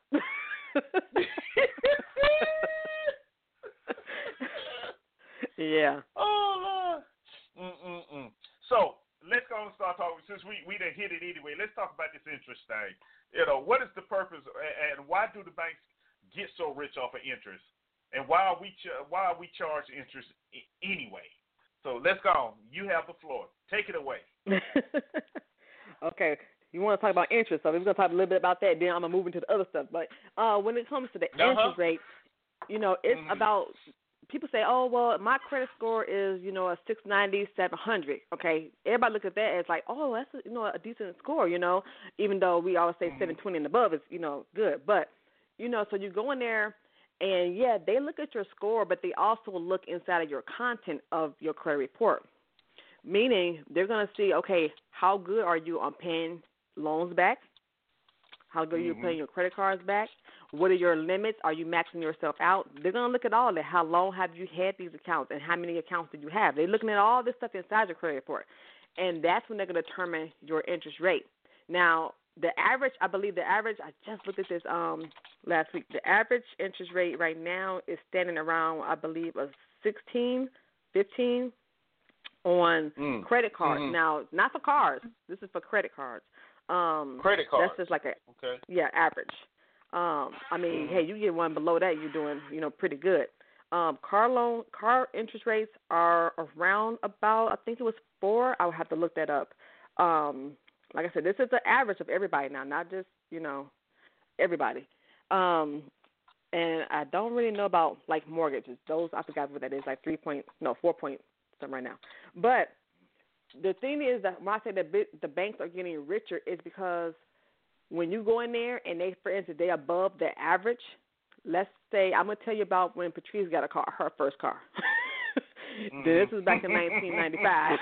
yeah. Oh Lord. Mm-mm-mm. So let's go and start talking. Since we we didn't hit it anyway, let's talk about this interest thing. You know, what is the purpose and why do the banks get so rich off of interest? And why are we ch- why are we charged interest I- anyway? So let's go. On. You have the floor. Take it away. okay. You want to talk about interest, so we're gonna talk a little bit about that. Then I'm gonna move into the other stuff. But uh, when it comes to the Uh-huh. interest rate, you know, it's Mhm. about people say, oh well, my credit score is you know a six ninety, seven hundred. Okay, everybody look at that as like, oh, that's a, you know a decent score. You know, even though we always say Mhm. seven twenty and above is you know good, but you know, so you go in there And yeah, they look at your score, but they also look inside of your content of your credit report. Meaning they're gonna see, okay, how good are you on paying loans back? How good are you paying your credit cards back? What are your limits? Are you maxing yourself out? They're gonna look at all that. How long have you had these accounts, and how many accounts did you have? They're looking at all this stuff inside your credit report, and that's when they're gonna determine your interest rate. Now, the average, I believe the average. I just looked at this um last week. The average interest rate right now is standing around, I believe, a 16, 15 on Mm. credit cards. Mhm. Now, not for cars. This is for credit cards. Um, Credit card. That's just like a Okay. yeah average. Um, I mean, hey, you get one below that, you're doing you know pretty good. Um, car loan car interest rates are around about I think it was four. I would have to look that up. Um, like I said, this is the average of everybody now, not just you know everybody. Um, and I don't really know about like mortgages. Those I forgot what that is, like three point no four point something right now. But the thing is that when I say that the banks are getting richer, is because when you go in there and they, for instance, they above the average. Let's say I'm gonna tell you about when Patrice got a car, her first car. this was back in 1995.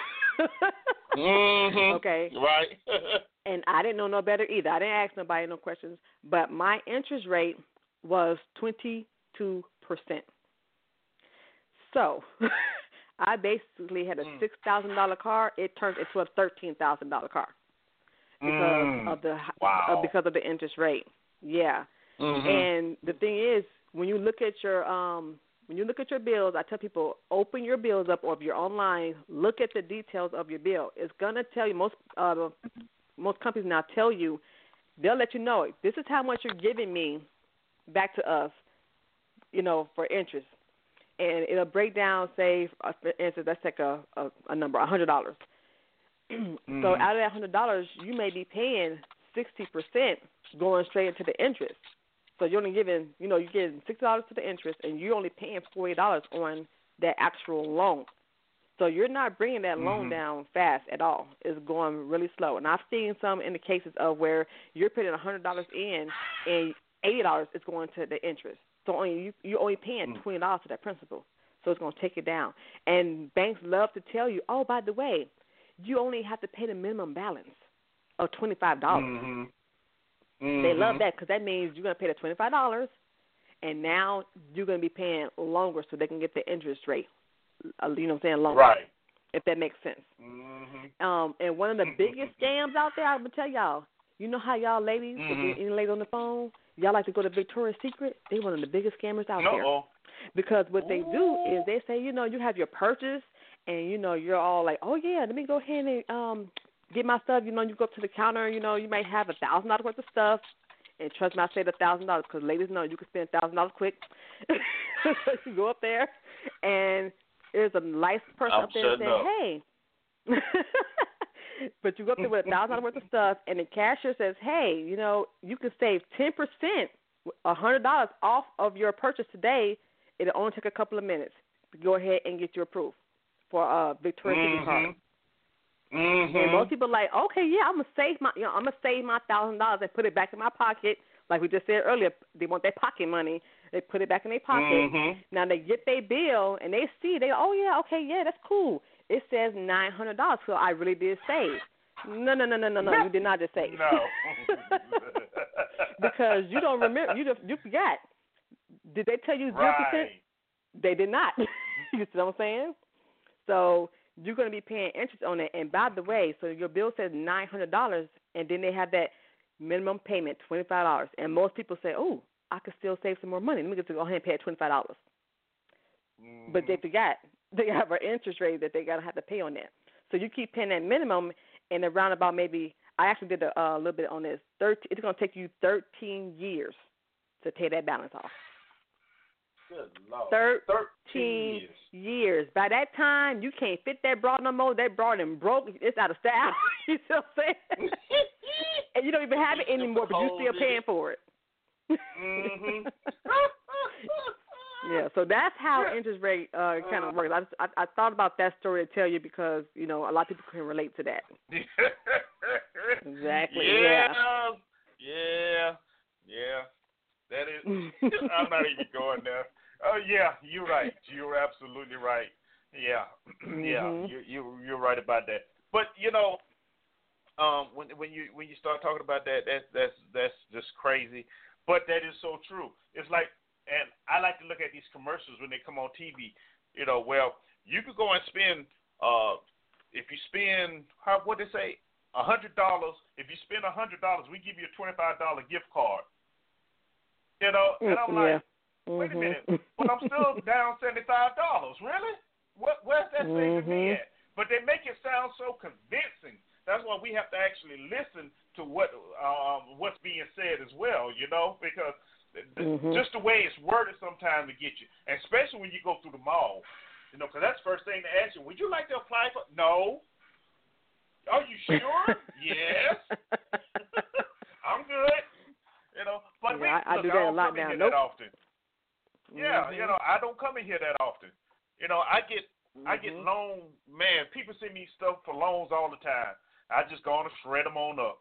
Mhm. Okay. Right. and I didn't know no better either. I didn't ask nobody no questions, but my interest rate was twenty two percent. So I basically had a Mm. six thousand dollar car. It turned into a thirteen thousand dollar car because Mm. of the Wow. uh, because of the interest rate. Yeah. Mhm. And the thing is, when you look at your um when you look at your bills, I tell people open your bills up, or if you're online, look at the details of your bill. It's gonna tell you most uh, most companies now tell you they'll let you know this is how much you're giving me back to us, you know, for interest, and it'll break down. Say, uh, for instance, let's take a a, a number, a hundred dollars. So Mhm. out of that hundred dollars, you may be paying sixty percent going straight into the interest. So you're only giving, you know, you're getting sixty dollars to the interest, and you're only paying forty dollars on that actual loan. So you're not bringing that loan Mhm. down fast at all. It's going really slow. And I've seen some in the cases of where you're putting a hundred dollars in, and eighty dollars is going to the interest. So only you you're only paying Mm. twenty dollars to that principal. So it's going to take it down. And banks love to tell you, oh, by the way, you only have to pay the minimum balance of twenty five dollars. Mhm. They Mhm. love that because that means you're going to pay the twenty five dollars, and now you're going to be paying longer so they can get the interest rate. uh, You know what I'm saying? Longer, Right. if that makes sense. Mhm. Um, and one of the biggest scams out there, I'm gonna tell y'all. You know how y'all ladies, Mhm. any ladies on the phone, y'all like to go to Victoria's Secret. They one of the biggest scammers out there. No. Because what they do is they say, you know, you have your purchase, and you know you're all like, oh yeah, let me go ahead and um get my stuff. You know, you go up to the counter, you know, you might have a thousand dollars worth of stuff. And trust me, I say the thousand dollars because ladies know you can spend thousand dollars quick. you go up there, and there's a nice person I'm up there saying, up. hey. but you go up there with a thousand dollars worth of stuff, and the cashier says, "Hey, you know, you can save ten percent, a hundred dollars off of your purchase today. It'll only take a couple of minutes. Go ahead and get your proof for a Victoria's Secret card." Mhm. Mhm. And most people are like, okay, yeah, I'm gonna save my, you know, I'm gonna save my thousand dollars and put it back in my pocket. Like we just said earlier, they want their pocket money. They put it back in their pocket. Mhm. Now they get their bill and they see, they, oh yeah, okay, yeah, that's cool. It says nine hundred dollars, so I really did save. No, no, no, no, no, no, you did not just save. No. because you don't remember, you just, you forgot. Did they tell you zero percent? They did not. you see what I'm saying? So you're going to be paying interest on it. And by the way, so your bill says nine hundred dollars, and then they have that minimum payment twenty five dollars. And most people say, "Oh, I could still save some more money. Let me get to go ahead and pay twenty five dollars." But they mm. forgot they have an interest rate that they got to have to pay on that. So you keep paying that minimum, and around about maybe I actually did a uh, little bit on this. Thirteen, it's going to take you thirteen years to pay that balance off. Good Lord. Thirteen Thirteen years. years. By that time, you can't fit that broad no more. That broad and broke. It's out of style. you see what I'm saying? and you don't even have it anymore, but you still paying for it. Mhm. yeah. So that's how interest rate uh, kind of works. I, just, I I thought about that story to tell you because you know a lot of people can relate to that. Exactly, Yeah. yeah. Yeah. Yeah. That is. I'm not even going there. Oh yeah, you're right. You're absolutely right. Yeah, yeah. Mhm. You you you're right about that. But you know, um, when when you when you start talking about that, that's that's that's just crazy. But that is so true. It's like, and I like to look at these commercials when they come on TV. You know, well, you could go and spend, uh, if you spend, how what they say, a hundred dollars. If you spend a hundred dollars, we give you a twenty five dollar gift card. You know, and I'm Mm, yeah. like, wait a Mhm. minute, but I'm still down seventy five dollars. Really? What where's that saving me Mhm. at? But they make it sound so convincing. That's why we have to actually listen to what um, what's being said as well. You know, because Mhm. just the way it's worded sometimes to get you, especially when you go through the mall. You know, because that's the first thing to ask you. Would you like to apply for? No. Are you sure? yes. I'm good. You know, but we, I- I look, do that a lot now. Nope. that often. Yeah, Mhm. you know, I don't come in here that often. You know, I get I get Mhm. loan man. People send me stuff for loans all the time. I just go on and shred them on up.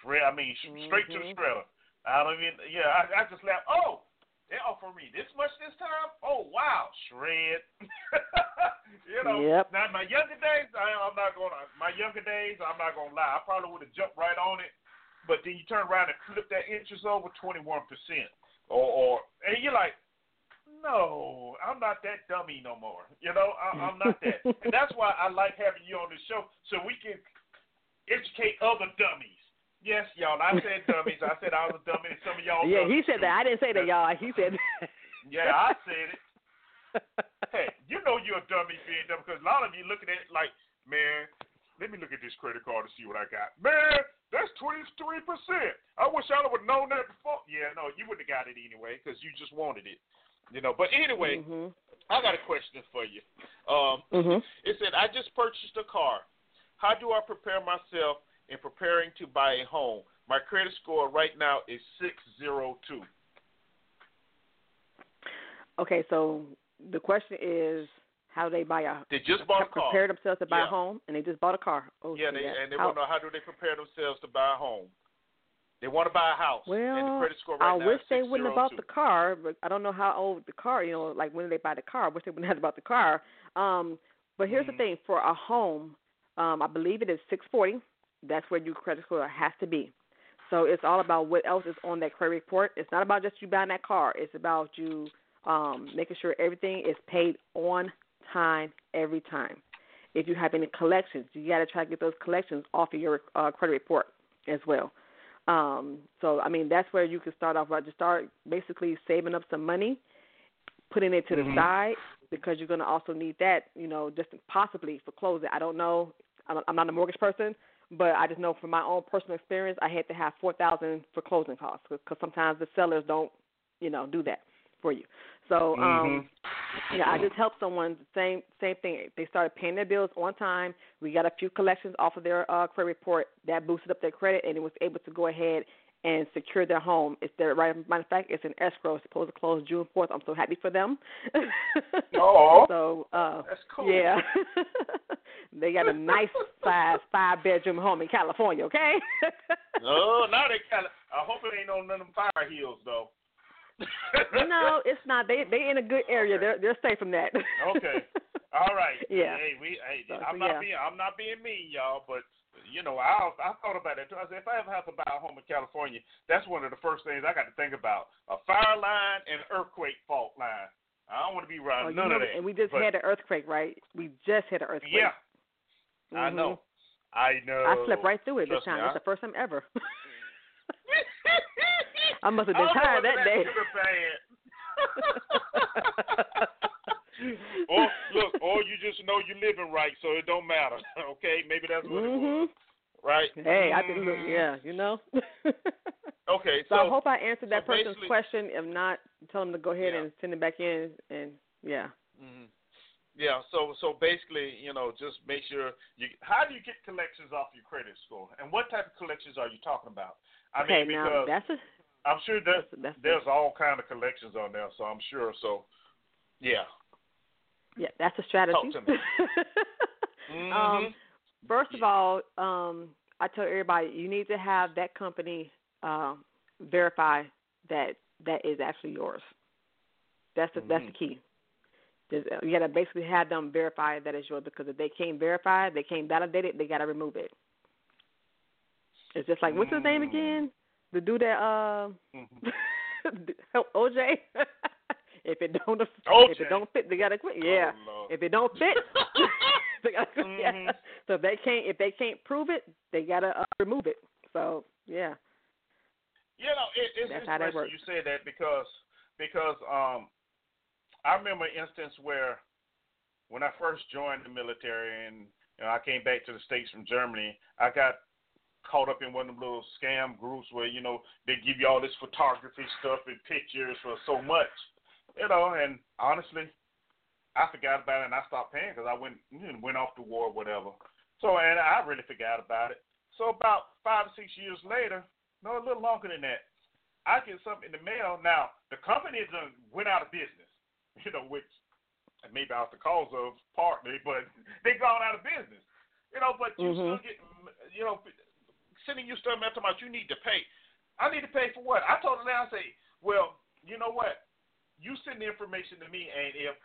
Shred. I mean, sh- straight to the Mhm. shredder. I don't even. Yeah, I, I just laugh. Oh, they offer me this much this time. Oh wow, shred. you know. Yep. Now my younger days, I, I'm not going. to My younger days, I'm not gonna lie. I probably would have jumped right on it. But then you turn around and flip that interest over 21 percent, or, or and you're like, no, I'm not that dummy no more. You know, I, I'm not that. and that's why I like having you on the show so we can educate other dummies. Yes, y'all. I said dummies. I said I was a dummy, and some of y'all. Yeah, he said too. that. I didn't say that, y'all. He said that. Yeah, I said it. Hey, you know you're a dummy being dumb because a lot of you looking at it like, man, let me look at this credit card to see what I got. Man, that's 23%. I wish I would have known that before. Yeah, no, you wouldn't have got it anyway because you just wanted it. You know, but anyway, Mhm. I got a question for you. Um, Mhm. it said, I just purchased a car. How do I prepare myself in preparing to buy a home? My credit score right now is 602. Okay, so the question is, how do they buy a They just bought a car. prepare themselves to buy Yeah. a home, and they just bought a car. Oh, Yeah, they, and they want to know how do they prepare themselves to buy a home. They want to buy a house. and the Well, credit score right I wish is they wouldn't have bought the car, but I don't know how old the car. You know, like when did they buy the car? I wish they wouldn't have bought the car. Um, but here's Mhm. the thing: for a home, um, I believe it is 640. That's where your credit score has to be. So it's all about what else is on that credit report. It's not about just you buying that car. It's about you um, making sure everything is paid on time every time. If you have any collections, you got to try to get those collections off of your uh, credit report as well. Um, so I mean that's where you can start off. Right, just start basically saving up some money, putting it to Mhm. the side because you're going to also need that. You know, just possibly for closing. I don't know. I'm, I'm not a mortgage person, but I just know from my own personal experience, I had to have four thousand for closing costs because sometimes the sellers don't, you know, do that for you. So um, yeah, I just helped someone. Same same thing. They started paying their bills on time. We got a few collections off of their uh, credit report that boosted up their credit, and it was able to go ahead and secure their home. It's their right. Matter of fact, it's an escrow. It's supposed to close June fourth. I'm so happy for them. Oh. so uh, That's cool. yeah, they got a nice size five bedroom home in California. Okay. Oh, now they kind of. I hope it ain't on none of them fire heels though. no, it's not. They they in a good area. They're they're safe from that. Okay. All right. Yeah. Hey, we. Hey, So, I'm so, not yeah. being. I'm not being mean, y'all. But you know, I I thought about that too. I said, if I ever have to buy a home in California, that's one of the first things I got to think about: a fire line and earthquake fault line. I don't want to be Oh, around you none know, of that. and we just but- had an earthquake, right? We just had an earthquake. Yeah, I Mhm. know. I know. I slept right through it this Trust me, time. I- It's the first time ever. I must have been I know tired whether that day. or look, or you just know you're living right, so it don't matter. Okay, maybe that's what it was, mhm. right? Hey, I think look, Mhm. yeah, you know. Okay, so, so, I hope I answered that so person's question. If not, tell them to go ahead Yeah. and send it back in. And yeah, mhm. yeah. So, so basically, you know, just make sure you. How do you get collections off your credit score, and what type of collections are you talking about? I okay. mean, now because that's a I'm sure that that's, that's there's all kind of collections on there, so I'm sure. So, yeah. Yeah, that's a strategy. To me. um. First of all, um, I tell everybody you need to have that company um, verify that that is actually yours. That's the Mm-hmm. that's the key. There's- uh, You got to basically have them verify that it's yours because if they can't verify, they can't validate it, they got to remove it. It's just like what's his name Mm. again? The dude that uh Mhm. OJ. if it don't if it don't fit, they gotta quit. Yeah. Oh, if it don't fit, they gotta quit. Yeah. Mhm. So if they can't if they can't prove it, they gotta uh, remove it. So yeah. You know, it, it's That's how that interesting works. you say that because because um, I remember an instance where when I first joined the military and you know, I came back to the states from Germany, I got caught up in one of them little scam groups where you know they give you all this photography stuff and pictures for so much, you know. And honestly, I forgot about it and I stopped paying because I went you know, went off to war or whatever. So and I really forgot about it. So about five or six years later, no, a little longer than that. I get something in the mail. Now, the company done went out of business, you know, which maybe I was the cause of partly, but they gone out of business. You know, but you Mhm. still get, you know, sending you stuff talking about you need to pay. I need to pay for what? I told them I say, well, you know what? You send the information to me, and if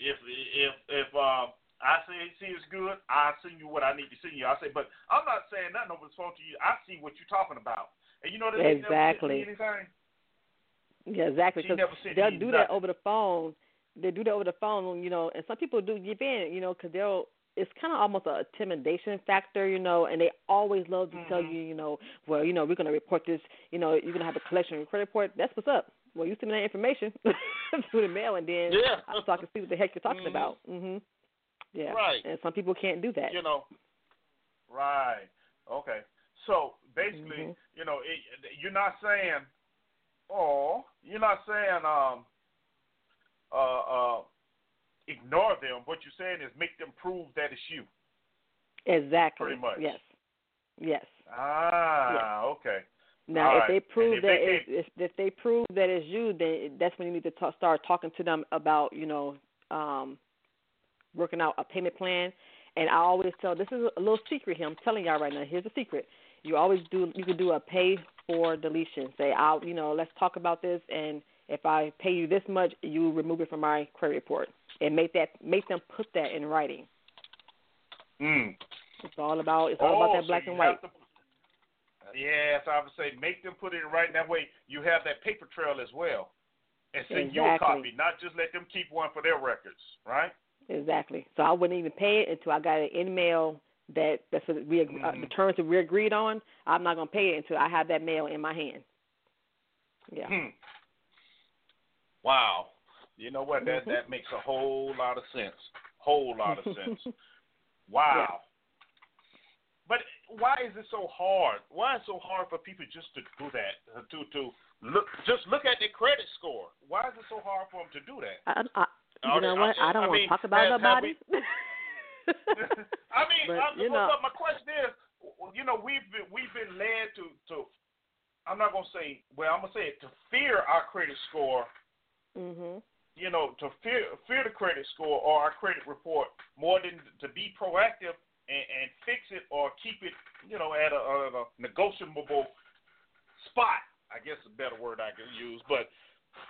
if if if um I say see it's good, I send you what I need to send you. I say, but I'm not saying nothing over the phone to you. I see what you're talking about, and you know that Exactly. anything. Yeah, exactly. She 'cause never sent they'll do that over the phone. They do that over the phone, you know, and some people do give in, you know, because they'll. It's kind of almost a intimidation factor, you know, and they always love to tell Mhm. you, you know, well, you know, we're gonna report this, you know, you're gonna have a collection credit report. That's what's up. Well, you send me that information through the mail, and then Yeah. so I can see what the heck you're talking Mhm. about. Mhm. Yeah. Right. And some people can't do that. You know. Right. Okay. So basically, Mhm. you know, it, you're not saying, oh, you're not saying, um, uh, uh, ignore them. What you're saying is make them prove that it's you. Exactly. Pretty much. Yes. Yes. Ah, okay. Now, All if right. they prove if that they it's, if if they prove that it's you, then that's when you need to ta start talking to them about you know um, working out a payment plan. And I always tell this is a little secret here. I'm telling y'all right now. Here's a secret. You always do. You can do a pay for deletion. Say, I'll you know let's talk about this, and if I pay you this much, you remove it from my credit report, and make that make them put that in writing. Mm. It's all about it's all oh, about that black you and white. to- Yes, I would say make them put it in right. That way you have that paper trail as well, and send your Exactly. copy, not just let them keep one for their records, right? Exactly. So I wouldn't even pay it until I got an in mail that that's what we ag- uh, the terms that we agreed on. I'm not gonna pay it until I have that mail in my hand. Yeah. Hmm. Wow. You know what? That Mhm. that makes a whole lot of sense. Whole lot of sense. Wow. But why is it so hard? Why is it so hard for people just to do that? To to look just look at their credit score. Why is it so hard for them to do that? I, I, you know they- what? I don't want mean, to talk about nobody. I mean, But, you know- my question is, you know, we've been we've been led to to. I'm not gonna say. Well, I'm gonna say it to fear our credit score. mhm. You know, to fear fear the credit score or our credit report more than to be proactive and, and fix it or keep it, you know, at a, at a negotiable spot. I guess a better word I could use, but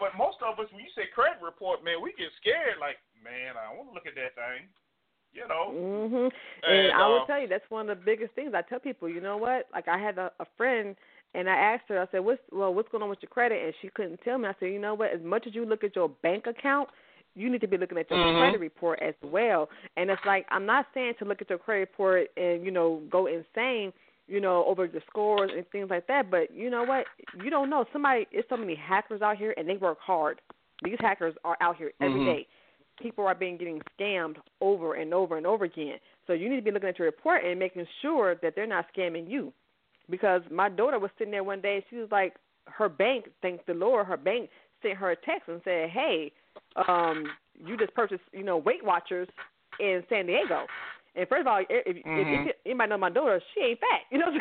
but most of us, when you say credit report, man, we get scared. Like, man, I want to look at that thing. You know. Mhm. And, And, I will uh, tell you that's one of the biggest things I tell people. You know what? Like I had a, a friend, and I asked her. I said, "What's well? What's going on with your credit?" And she couldn't tell me. I said, "You know what? As much as you look at your bank account, you need to be looking at your Mhm. credit report as well." And it's like I'm not saying to look at your credit report and you know go insane. You know, over the scores and things like that. But you know what? You don't know. Somebody, it's so many hackers out here, and they work hard. These hackers are out here every Mhm. day people are being getting scammed over and over and over again. So you need to be looking at your report and making sure that they're not scamming you. Because my daughter was sitting there one day and she was like, her bank, thank the Lord, her bank sent her a text and said, "Hey, um, you just purchased, you know, Weight Watchers in San Diego." And first of all, if, if, Mhm. if anybody know my daughter, she ain't fat. You know,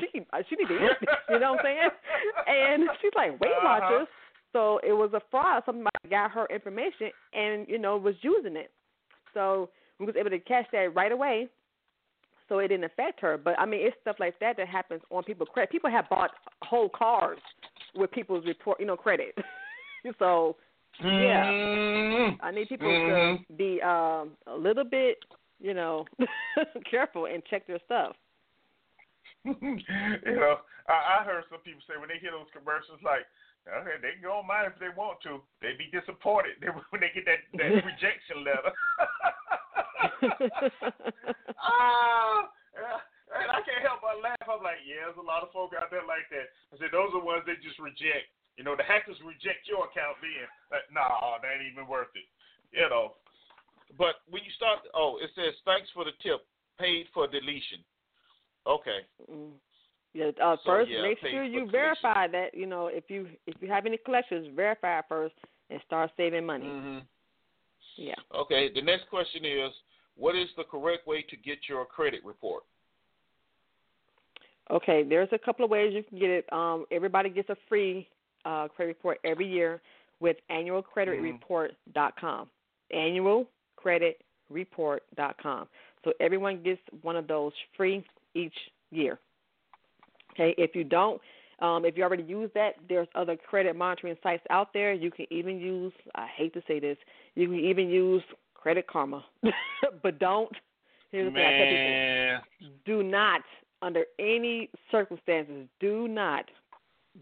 she she need to eat. You know what I'm saying? And she's like, Weight Uh-huh. Watchers. So it was a fraud. Somebody got her information and you know was using it. So we was able to catch that right away. So it didn't affect her. But I mean, it's stuff like that that happens on people's credit. People have bought whole cars with people's report, you know, credit. so yeah, Mhm. I need people Mhm. to be um a little bit, you know, careful and check their stuff. you know, I, I heard some people say when they hear those commercials, like, okay, they can go on mine if they want to. They'd be disappointed when they get that that rejection letter. ah, and I can't help but laugh. I'm like, yeah, there's a lot of folk out there like that. I said those are ones they just reject. You know, the hackers reject your account then. Like, nah, that ain't even worth it. You know. But when you start, oh, it says thanks for the tip, paid for deletion. Okay. Mm. Yeah, uh, So, first yeah, make sure you verify that you know if you if you have any collections, verify it first and start saving money. hmm Yeah. Okay. The next question is, what is the correct way to get your credit report? Okay, there's a couple of ways you can get it. Um, everybody gets a free uh, credit report every year with annualcreditreport.com. Annualcreditreport.com. So everyone gets one of those free each year. Okay, if you don't, um, if you already use that, there's other credit monitoring sites out there. You can even use, I hate to say this, you can even use Credit Karma. but don't, here's the thing I tell people Man, do not, under any circumstances, do not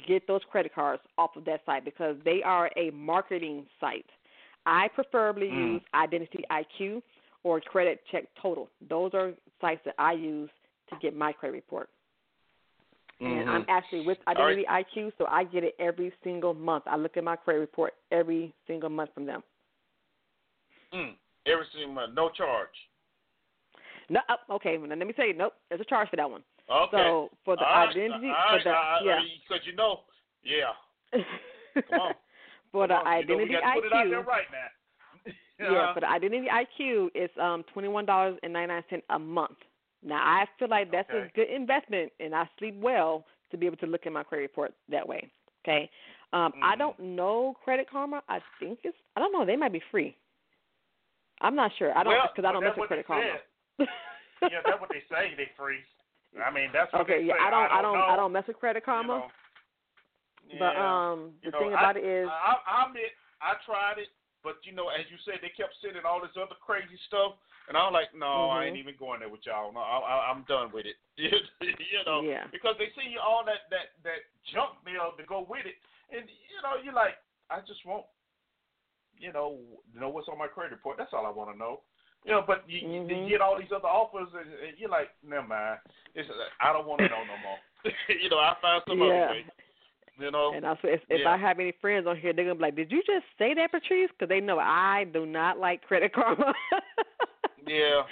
get those credit cards off of that site because they are a marketing site. I preferably Mm. use Identity IQ or Credit Check Total. Those are sites that I use to get my credit report. And I'm Mhm. actually with All right. Identity IQ, so I get it every single month. I look at my credit report every single month from them. mm, every single month, no charge. No, oh, okay, well, then let me tell you, nope, there's a charge for that one. Okay. So for the right, identity, all for the right, yeah, because you know, yeah. Come on. for the Come on, you know, we identity put it out IQ, there right now. yeah, for the identity IQ, it's um twenty one dollars and ninety nine cents a month. Now I feel like that's Okay. a good investment, and I sleep well to be able to look at my credit report that way. Okay, um, I Mhm. don't know Credit Karma. I think it's I don't know. They might be free. I'm not sure. I don't well, because I don't mess with Credit Karma. yeah, that's what they say. They free. I mean, that's what okay, yeah. I don't, I I don't, I don't mess with Credit you Karma. know. But Yeah. um, the You know, thing I- it is, I, I admit I tried it, but you know, as you said, they kept sending all this other crazy stuff, and I was like, no, I ain't Mhm. even going there with y'all. No, I, I, I'm done with it. you know, Yeah. because they see all that that that junk mail to go with it, and you know, you're like, I just want, you know, know what's on my credit report. That's all I want to know. You know, but you, you Mhm. get all these other offers, and, and you're like, never mind. It's, I don't want to know no more. you know, I found some yeah. other way. You know, And also, if, if Yeah. I have any friends on here, they're gonna be like, "Did you just say that, Patrice?" Because they know I do not like Credit Karma. Yeah.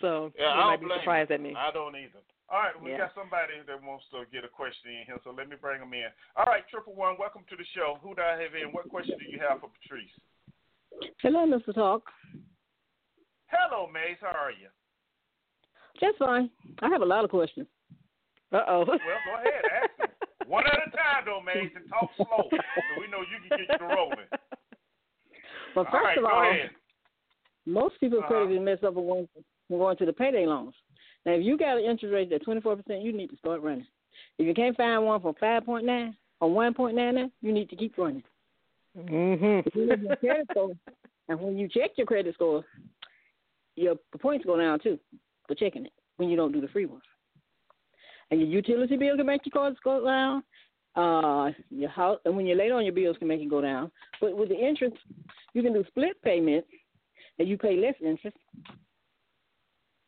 So Yeah, they I might be surprised you. at me. I don't either. All right, we Yeah. got somebody that wants to get a question in here, so let me bring them in. All right, triple one, welcome to the show. Who do I have in? What question do you have for Patrice? Hello, Mr. Talk. Hello, Maze. How are you? Just fine. I have a lot of questions. Uh oh. Well, go ahead, ask me. One at a time, though, Maze, and talk slow, so we know you can get you rolling. But first right, of go all, ahead. most people Uh-huh. credit is messed up when going, when going to the payday loans. Now, if you got an interest rate that's 24%, you need to start running. If you can't find one for 5.9 or 1.99, you need to keep running. Mm-hmm. If you your credit score, and when you check your credit score, your points go down too for checking it when you don't do the free ones. And your utility bill can make your cards go down. Uh, your house, and when you're late on your bills, can make it go down. But with the interest, you can do split payments, and you pay less interest.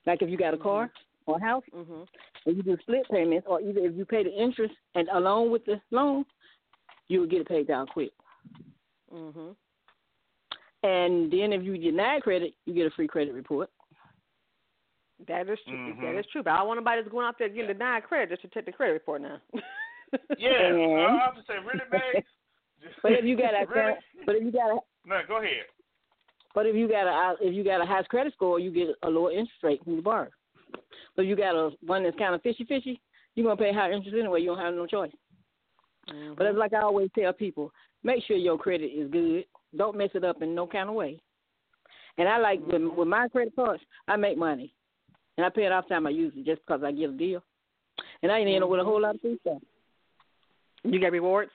Like if you got a car or a house, Mhm. and you do split payments, or either if you pay the interest and along with the loan, you will get it paid down quick. Mhm. And then if you deny credit, you get a free credit report. That is true. Mhm. That is true. But I don't want nobody that's going out there getting denied credit just to check the credit report now. Yeah, And- I have to say, really, Maze? But if you got a really? but if you got a No, go ahead. but if you got a if you got a high credit score, you get a lower interest rate when you borrow. But if you got a one that's kind of fishy fishy, you're gonna pay higher interest anyway. You don't have no choice. Mhm. But it's like I always tell people, make sure your credit is good. Don't mess it up in no kind of way. And I like with, with my credit cards, I make money, and I pay it off time I use it just because I get a deal. And I ain't end up with a whole lot of free stuff. you get rewards.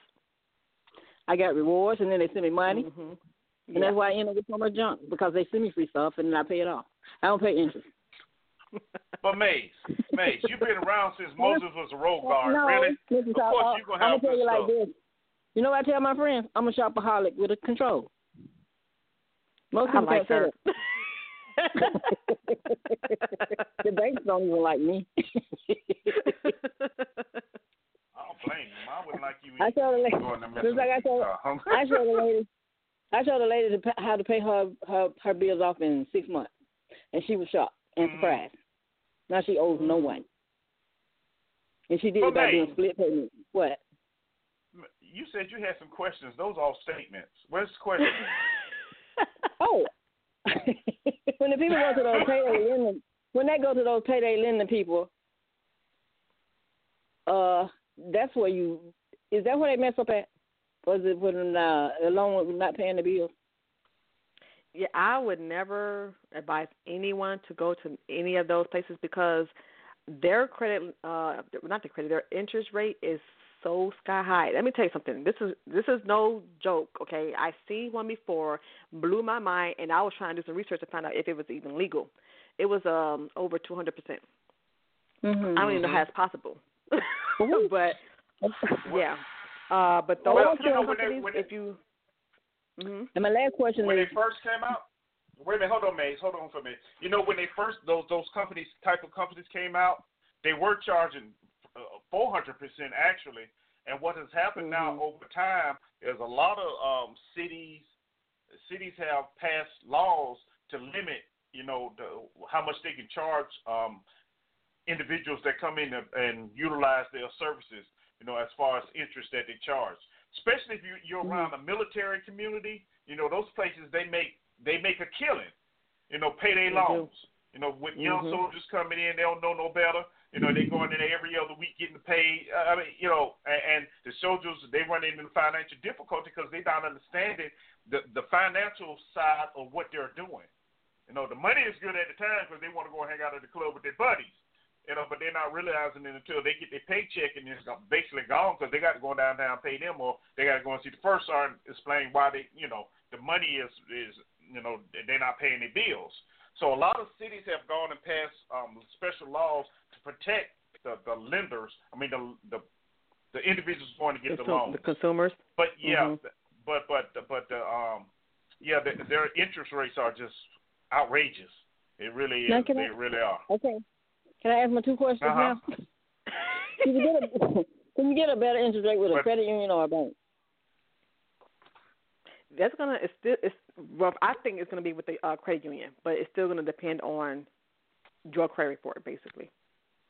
I got rewards, and then they send me money, Mm-hmm. and that's why I end up with so much junk because they send me free stuff and then I pay it off. I don't pay interest. But Maze, Maze, you've been around since Moses was a road guard, no, really? Listen, Of course, uh, you're gonna I'm have gonna tell good you like stuff. this. You know what I tell my friends? I'm a shopaholic with a control. Most I people like can't say that. the banks don't even like me. I don't blame you. Mom wouldn't like you I either. told the lady, Going to mess just like I with, told, uh, I showed the lady, I showed the lady to pay, how to pay her her her bills off in six months, and she was shocked and Mhm. surprised. Now she owes no one, and she did But it by doing split payment. What? You said you had some questions. Those are all statements. Where's the question? Oh, when the people go to those payday lending, when they go to those payday lending people, uh, that's where you is that where they mess up at? Was it when uh, along with not paying the bills? Yeah, I would never advise anyone to go to any of those places because their credit, uh, not the credit, their interest rate is so sky high. Let me tell you something. This is this is no joke. Okay, I seen one before, blew my mind, and I was trying to do some research to find out if it was even legal. It was um over two hundred percent. Mm-hmm. I don't even know how it's possible, but yeah. Uh, but those Well, you know, kind of when they- companies, when they- if you, hmm And my last question when is, they first came out. Wait a minute, hold on, Maze. Hold on for a minute. You know, when they first those those companies type of companies came out, they were charging uh, four hundred percent actually. And what has happened now Mhm. over time is a lot of um, cities cities have passed laws to limit, you know, the, how much they can charge um, individuals that come in and, and utilize their services. You know, as far as interest that they charge, especially if you, you're around a military community. You know, those places they make they make a killing. You know, pay their do. loans. You know, with young Mhm. soldiers coming in, they don't know no better. You know, they going in every other week getting paid. Uh, I mean, you know, and, and the soldiers they run into financial difficulty because they not understanding the the financial side of what they're doing. You know, the money is good at the time because they want to go hang out at the club with their buddies. You know, but they're not realizing it until they get their paycheck and it's basically gone because they got to go downtown and pay them or they got to go and see the first sergeant explain why they, you know, the money is is you know they're not paying their bills. So a lot of cities have gone and passed um, special laws protect the, the lenders. I mean the the the individuals going to get the Consum- loans. the consumers. But yeah, Mhm. but but but the um yeah, the, their interest rates are just outrageous. It really is. can They I- really are. okay, can I ask my two questions Uh-huh. now? Can you get a can you get a better interest rate with a credit union or a bank? That's gonna it's still it's rough. I think it's gonna be with the uh, credit union, but it's still gonna depend on your credit report, basically.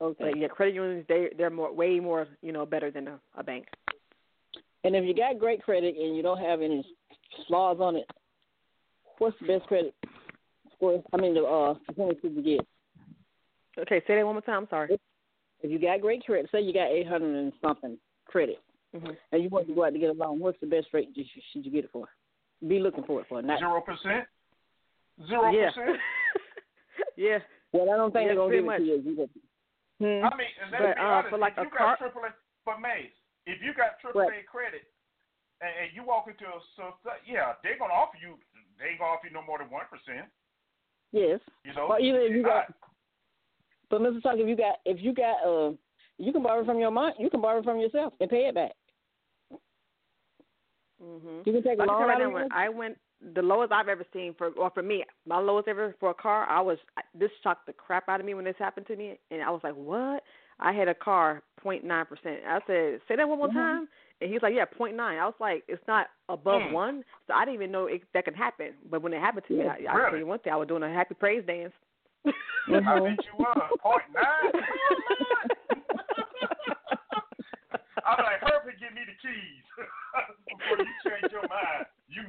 Okay. But yeah, credit unions they they're more way more you know better than a, a bank. And if you got great credit and you don't have any flaws on it, what's the best credit score? I mean, the uh, percentage did you get? Okay, say that one more time. I'm sorry. If you got great credit, say you got eight hundred and something credit, hmm and you want to go out to get a loan, what's the best rate you should, should you get it for? Be looking for it for not. Zero percent. Zero percent. yeah. Well, I don't think Yeah, they're gonna pretty give much. it to you. You just- Hmm? I mean, and let's But, be uh, honest. for like if you car- got triple A, but Maze, if you got triple A credit, and, and you walk into a so yeah, they're gonna offer you. They ain't gonna offer you no more than one percent. Yes. You know. Or even if you got, I- but Mr. Talk, if you got, if you got, uh, you can borrow from your mom. You can borrow from yourself and pay it back. hmm You can take a Like I loan said right out now, of when your- I went the lowest I've ever seen for, or for me, my lowest ever for a car. I was this shocked the crap out of me when this happened to me, and I was like, "What?" I had a car nine percent. I said, "Say that one more mm-hmm. time," and he's like, "Yeah, 0.9." I was like, "It's not above mm. one," so I didn't even know it, that could happen. But when it happened to yeah, me, I, really? I tell you one thing: I was doing a happy praise dance. mm-hmm. I bet you were nine.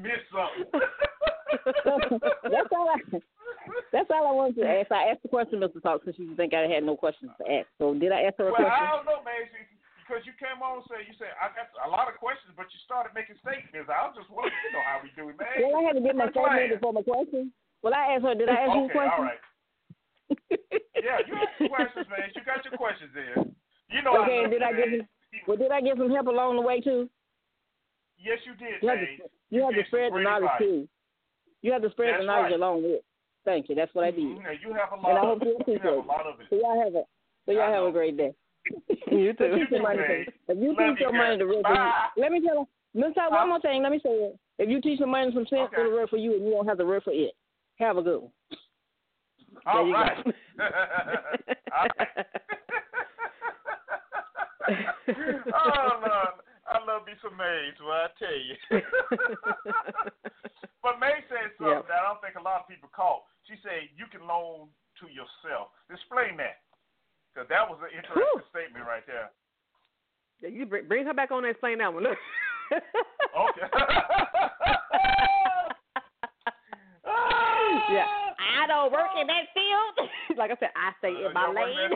missed something. that's all I. That's all I wanted to ask. I asked the question, Mr. Talk, since you think I had no questions to ask. So did I ask her a Well, I don't know, man, because you came on and said you said I got a lot of questions, but you started making statements. I was just wondering, you know how we do it, man. Well, I had to get my statement before my question. Well, I asked her. Did I ask you a question? all right. Yeah, you have some questions, man. You got your questions in. You know Okay, I did I give. Well, did I get some help along the way too? Yes, you did, to, Maze. You have to spread the knowledge too. You have to spread That's the knowledge right. along with. Thank you. That's what I did. Mhm, and you have a And I lot hope of you it. You appreciate have a it. lot of it. So y'all have a so y'all have a great day. You So too. keep your money. Maze. If you Love teach you, your money to work for you, let me tell you. Let me tell you one more thing. Let me say it. If you teach the money some sense, Okay. it'll work for you, and you won't have to work for it. Have a good one. All you go. All right. oh Lord, I love me some Maze. Well, I tell you. but May said something Yep. that I don't think a lot of people caught. She said you can loan to yourself. Explain that, because that was an interesting Whew. statement right there. Yeah, you bring, bring her back on and explain that one. Look. Okay. yeah, I don't work in that field. like I said, I stay Uh, in my you know what lane.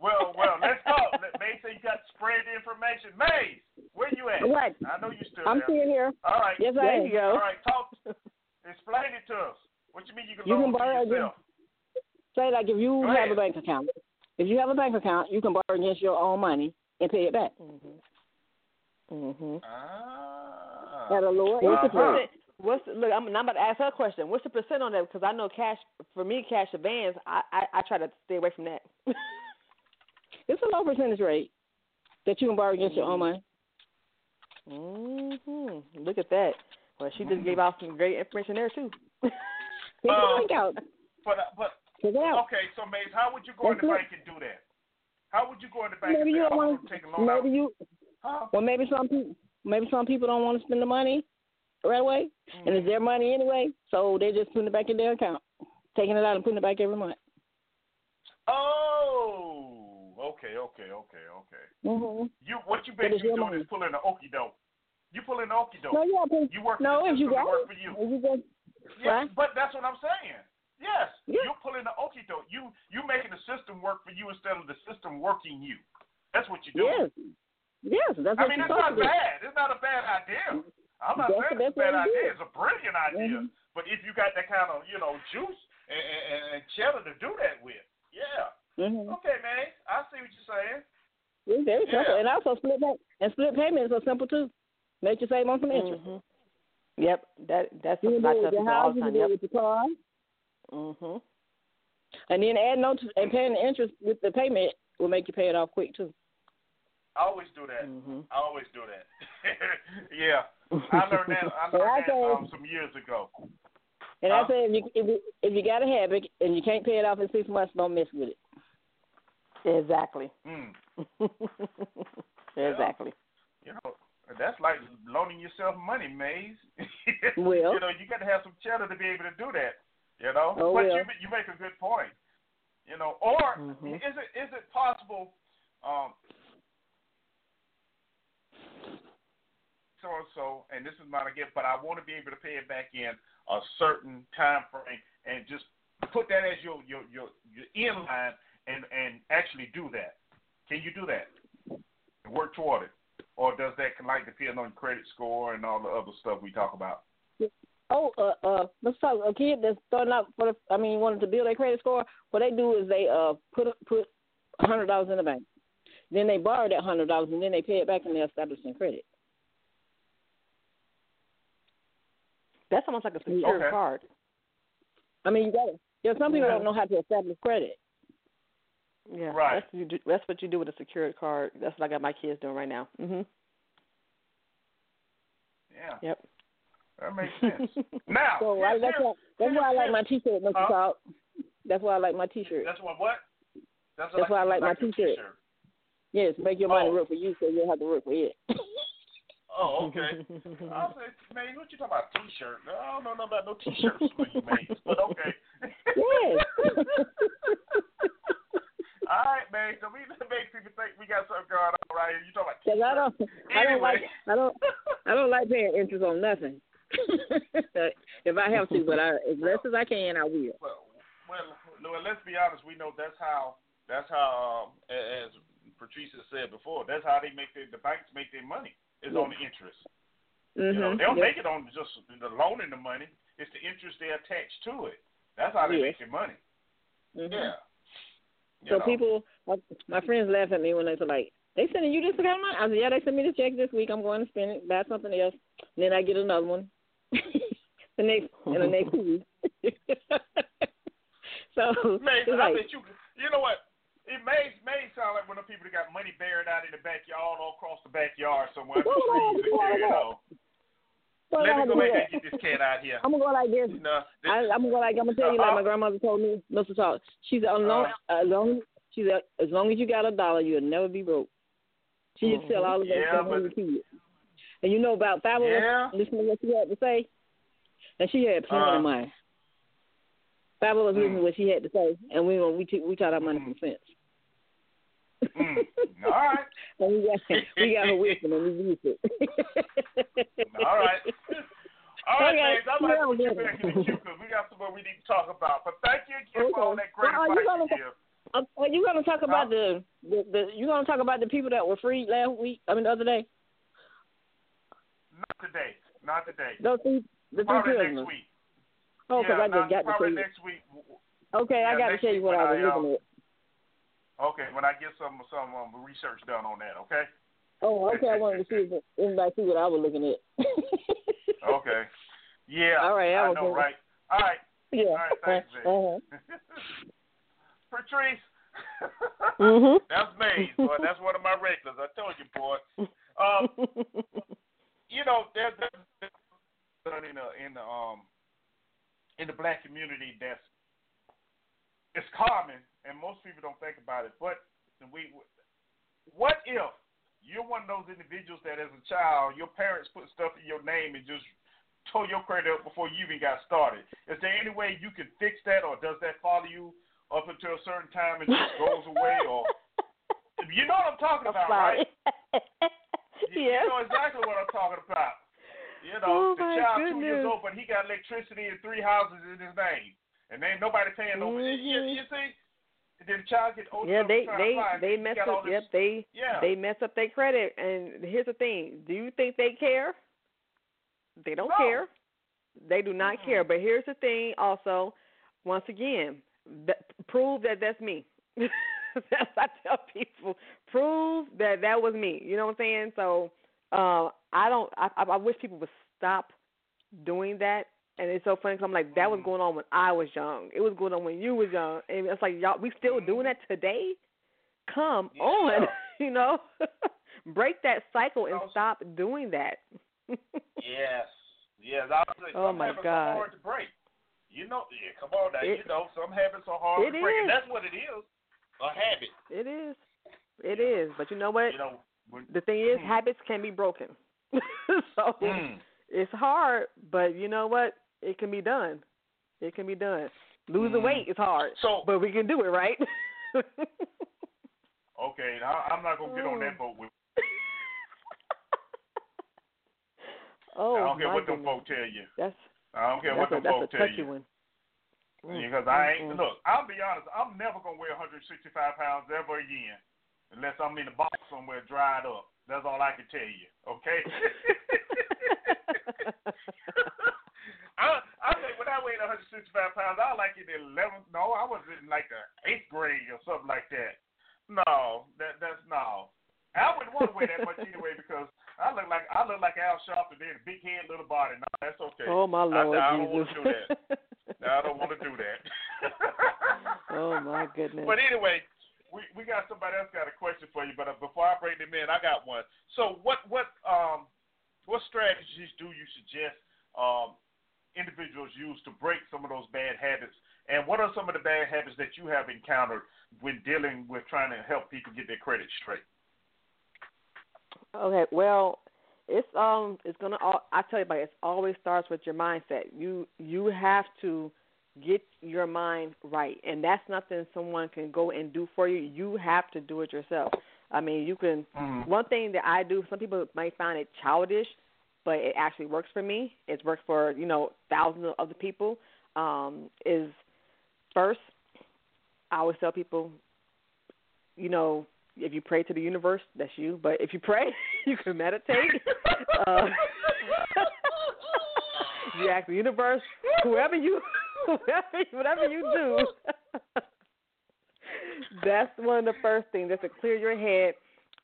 That is? Well, well, let's go. Let- May say you got to spread the information. May, where you at? What? I know you still I'm there. still here. All right. Yes, I There am. you go. All right, talk. Explain it to us. What you mean you can You can borrow to yourself? Say like if you Go have ahead. a bank account, if you have a bank account, you can borrow against your own money and pay it back Mhm. Mhm. Ah. at a lower Uh-huh. interest What's rate. it? What's the, look? I'm, I'm about to ask her a question. What's the percent on that? Because I know cash for me, cash advance. I, I I try to stay away from that. It's a low percentage rate that you can borrow against your own money. Mm-hmm. Look at that. Well, she just gave out some great information there too. Take the link out. But uh, but Check it out. okay, so Maze, how would you go in the it. bank and do that? How would you go in the bank Maybe and you say, don't want to take a loan Maybe out? you. Huh? Well, maybe some people. Maybe some people don't want to spend the money right away, and Mm-hmm. it's their money anyway, so they just putting it back in their account, taking it out and putting it back every month. Oh, okay, okay, okay, okay. Mm-hmm. You what you basically doing money. is pulling an okey doke. You pulling an okey doke. No, yeah, but- You work no, for the if you got work it, for you. if you just Yeah, Right. but that's what I'm saying. Yes, Yeah. you're pulling the okey doke. You you making the system work for you instead of the system working you. That's what you're doing. yes, yes, that's I mean, it's not bad. It's not a bad idea. I'm not That's- saying it's a bad idea. It's a brilliant idea. Mhm. But if you got that kind of you know juice and, and, and cheddar to do that with, yeah. Mm-hmm. Okay, man. I see what you're saying. It's very simple, and also split pay- and split payments are simple too. Make you save on some interest. Mhm. Yep, that that's You can something I do it tell people all the you can time. do it Yep. with your car, Mhm. and then adding on to, and paying the interest with the payment will make you pay it off quick too. I always do that. Mhm. I always do that. yeah. I learned that. I Well, I learned that um, some years ago. And Huh? I say if you if you, if you got a habit and you can't pay it off in six months, don't mess with it. Exactly. Mm. exactly. You know, that's like loaning yourself money, Maze. Well. you know, you got to have some cheddar to be able to do that. You know, Oh, but you well. you make a good point. You know, or Mhm. is it is it possible? Um, so and so, and this is not a gift, but I want to be able to pay it back in a certain time frame, and just put that as your your your, your in line, and and actually do that. Can you do that? And work toward it, or does that like depend on credit score and all the other stuff we talk about? Oh, uh, uh, let's talk. A kid that's starting out for the, I mean, wanting to build their credit score. What they do is they uh put put a hundred dollars in the bank, then they borrow that hundred dollars, and then they pay it back, and they're establishing credit. That's almost like a secured Okay. card. I mean, you got to Yeah, some people Yeah. don't know how to establish credit. Yeah, Right. That's, you do, that's what you do with a secured card. That's what I got my kids doing right now. Mhm. Yeah, Yep. that makes sense. now, So I, that's why that's why I like my T-shirt, Mr. Huh? Talk. That's why I like my T-shirt. That's what what? That's, That's why I like my t-shirt. t-shirt. Yes, make your money Oh. work for you, so you don't have to work for it. Oh, okay. I say, man, what you talking about? T-shirt? I don't know nothing about no t-shirts man. But okay. yes. All right, man. So we make people think we got something going on right here. You talking about Cause I don't, I don't like, I don't, I don't like paying interest on nothing. if I have to, but I, as less as I can, I will. Well, well, well, let's be honest. We know that's how that's how, um, as Patricia said before, that's how they make their the banks make their money is on the interest. Mm-hmm. You know, they don't make it on just the loaning the money. It's the interest they attach to it. That's how they Yes. make their money. hmm Yeah. You So know. people, my, my friends laugh at me when they say like, They sending you this kind of money? I said, yeah, they sent me the check this week. I'm going to spend it, buy something else. And then I get another one. the next in the next two weeks. so Maze, I like, bet you. You know what? It may may sound like one of the people that got money buried out in the backyard, all across the backyard somewhere. under trees and carry it on. well, Let me go ahead and get this cat out here. I'm gonna go like this. You know, I, I'm gonna go like I'm gonna tell you like uh-huh. my grandmother told me, Mr. Talk. She said, as long, uh-huh. as long she said, as long as you got a dollar, you'll never be broke. She used to tell mm-hmm. all of us Yeah, we kids. And you know about Fabulous? Yeah. Listen to what she had to say. And she had plenty Uh. of money. Fabulous listened to mm. what she had to say, and we we t- we taught our money from mm. sense. Mm. All right. And we got we got her wisdom and we use it. All right. All right, Okay. Maze, I'd like to Yeah, you yeah. back in the queue because we got some more we need to talk about. But thank you again for all that great Well, you advice gonna- you give. Uh, Are you gonna talk about the, the the you gonna talk about the people that were free last week? I mean the other day. Not today. Not today. Those three the three Probably prisoners. next week. Oh, because yeah, I just not- got to tell probably you. next week. Okay, I got to tell you what I was I, looking um, at. Okay, when I get some some um, research done on that. Okay. Oh, okay. I wanted to see if anybody see what I was looking at. Okay. Yeah. All right. I, I know, right? All right. Yeah. All right. Thanks. Uh-huh. Patrice. Mhm. That's Maze, boy. That's one of my regulars. I told you, boy. Um, you know, there's there's done in the in the um in the black community that's it's common, and most people don't think about it. But we, what if you're one of those individuals that, as a child, your parents put stuff in your name and just tore your credit up before you even got started? Is there any way you can fix that, or does that follow you up until a certain time and just goes away, or you know what I'm talking about, right? You, yes. you know exactly what I'm talking about. You Oh, know, the my child two years old, but he got electricity in three houses in his name, and ain't nobody paying no. You, Mhm. you see, then the child get old Yeah, they they apply, they he mess up. this- Yep, they Yeah. they mess up their credit. And here's the thing: Do you think they care? They don't No. care. They do not Mm-mm. care. But here's the thing: also, once again, that, prove that that's me. that's what I tell people: prove that that was me. You know what I'm saying? So uh, I don't. I I wish people would stop doing that. And it's so funny 'cause I'm like, that was Mhm. going on when I was young. It was going on when you was young, and it's like y'all, we still doing that today. Come Yeah. on, you know, break that cycle and stop doing that. Yes, yes. I was like, Oh, my God. hard to break. You know, yeah. Come on now. It- you know, some habits are hard to break, and that's what it is. A habit. It is, it is. But you know what? You know. When, The thing is, Hmm. habits can be broken. so Mm. it's hard, but you know what? It can be done. It can be done. Losing Mhm. weight is hard, So but we can do it, right? okay, I, I'm not gonna get on that boat with. oh I don't care what them goodness. folk tell you. That's I don't care what them that's folk a tell you. one. Mm, Because I ain't mm, mm. look. I'll be honest. I'm never gonna weigh 165 pounds ever again, unless I'm in a box somewhere dried up. That's all I can tell you. Okay. I I think when I weighed 165 pounds, I was like in the 11th. No, I was in like the eighth grade or something like that. No, that that's no. I wouldn't want to weigh that much anyway because I look like I look like Al Sharpton, then big head, little body. No, that's okay. oh my lord I don't want to do that. No, I don't want to do that. oh my goodness. But anyway, we we got somebody else got a question for you. But uh, before I bring them in, I got one. So what what um what strategies do you suggest um individuals use to break some of those bad habits? And what are some of the bad habits that you have encountered when dealing with trying to help people get their credit straight? Okay, well, it's um, it's gonna. All, I tell you, about it always starts with your mindset. You you have to get your mind right, and that's nothing someone can go and do for you. You have to do it yourself. I mean, you can. Mm-hmm. One thing that I do, some people might find it childish, but it actually works for me. It's worked for you know thousands of other people. Um, is first, I always tell people, you know, if you pray to the universe, that's you. But if you pray, you can meditate. uh, you ask the universe, whoever you, whoever, whatever you do. that's one of the first things. Just to clear your head.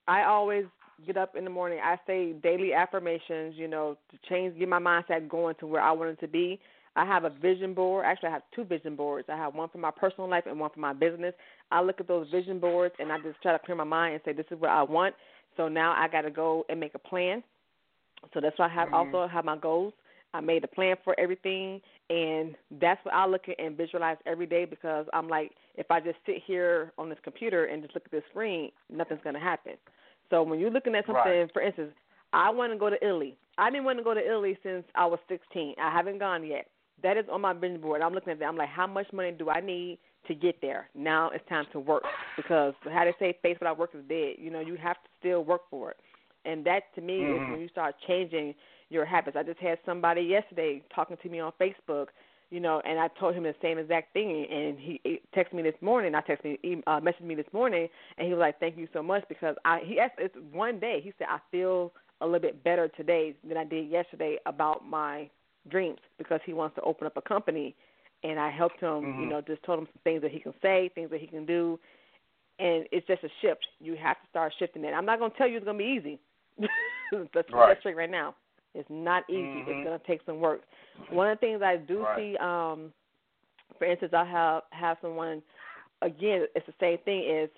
I always get up in the morning. I say daily affirmations, you know, to change, get my mindset going to where I want it to be. I have a vision board. Actually, I have two vision boards. I have one for my personal life and one for my business. I look at those vision boards and I just try to clear my mind and say, this is what I want. So now I got to go and make a plan. So that's why I have Mhm. also have my goals. I made a plan for everything, and that's what I look at and visualize every day because I'm like, if I just sit here on this computer and just look at this screen, nothing's going to happen. So when you're looking at something, Right. for instance, I want to go to Italy. I've been wanting to go to Italy since I was 16. I haven't gone yet. That is on my vision board. I'm looking at that. I'm like, how much money do I need to get there? Now it's time to work because how they say, face without work is dead. You know, you have to still work for it. And that to me is Mhm. when you start changing your habits. I just had somebody yesterday talking to me on Facebook, you know, and I told him the same exact thing, and he he texted me this morning. I texted me, he, uh, messaged me this morning, and he was like, "Thank you so much," because I he asked it's one day. He said, "I feel a little bit better today than I did yesterday about my dreams because he wants to open up a company." And I helped him, you Mhm. know, just told him some things that he can say, things that he can do, and it's just a shift. You have to start shifting it. I'm not going to tell you it's going to be easy. Let's Right. straight right now. It's not easy. Mhm. It's going to take some work. One of the things I do Right. see, um, for instance, I have have someone. Again, it's the same thing. Is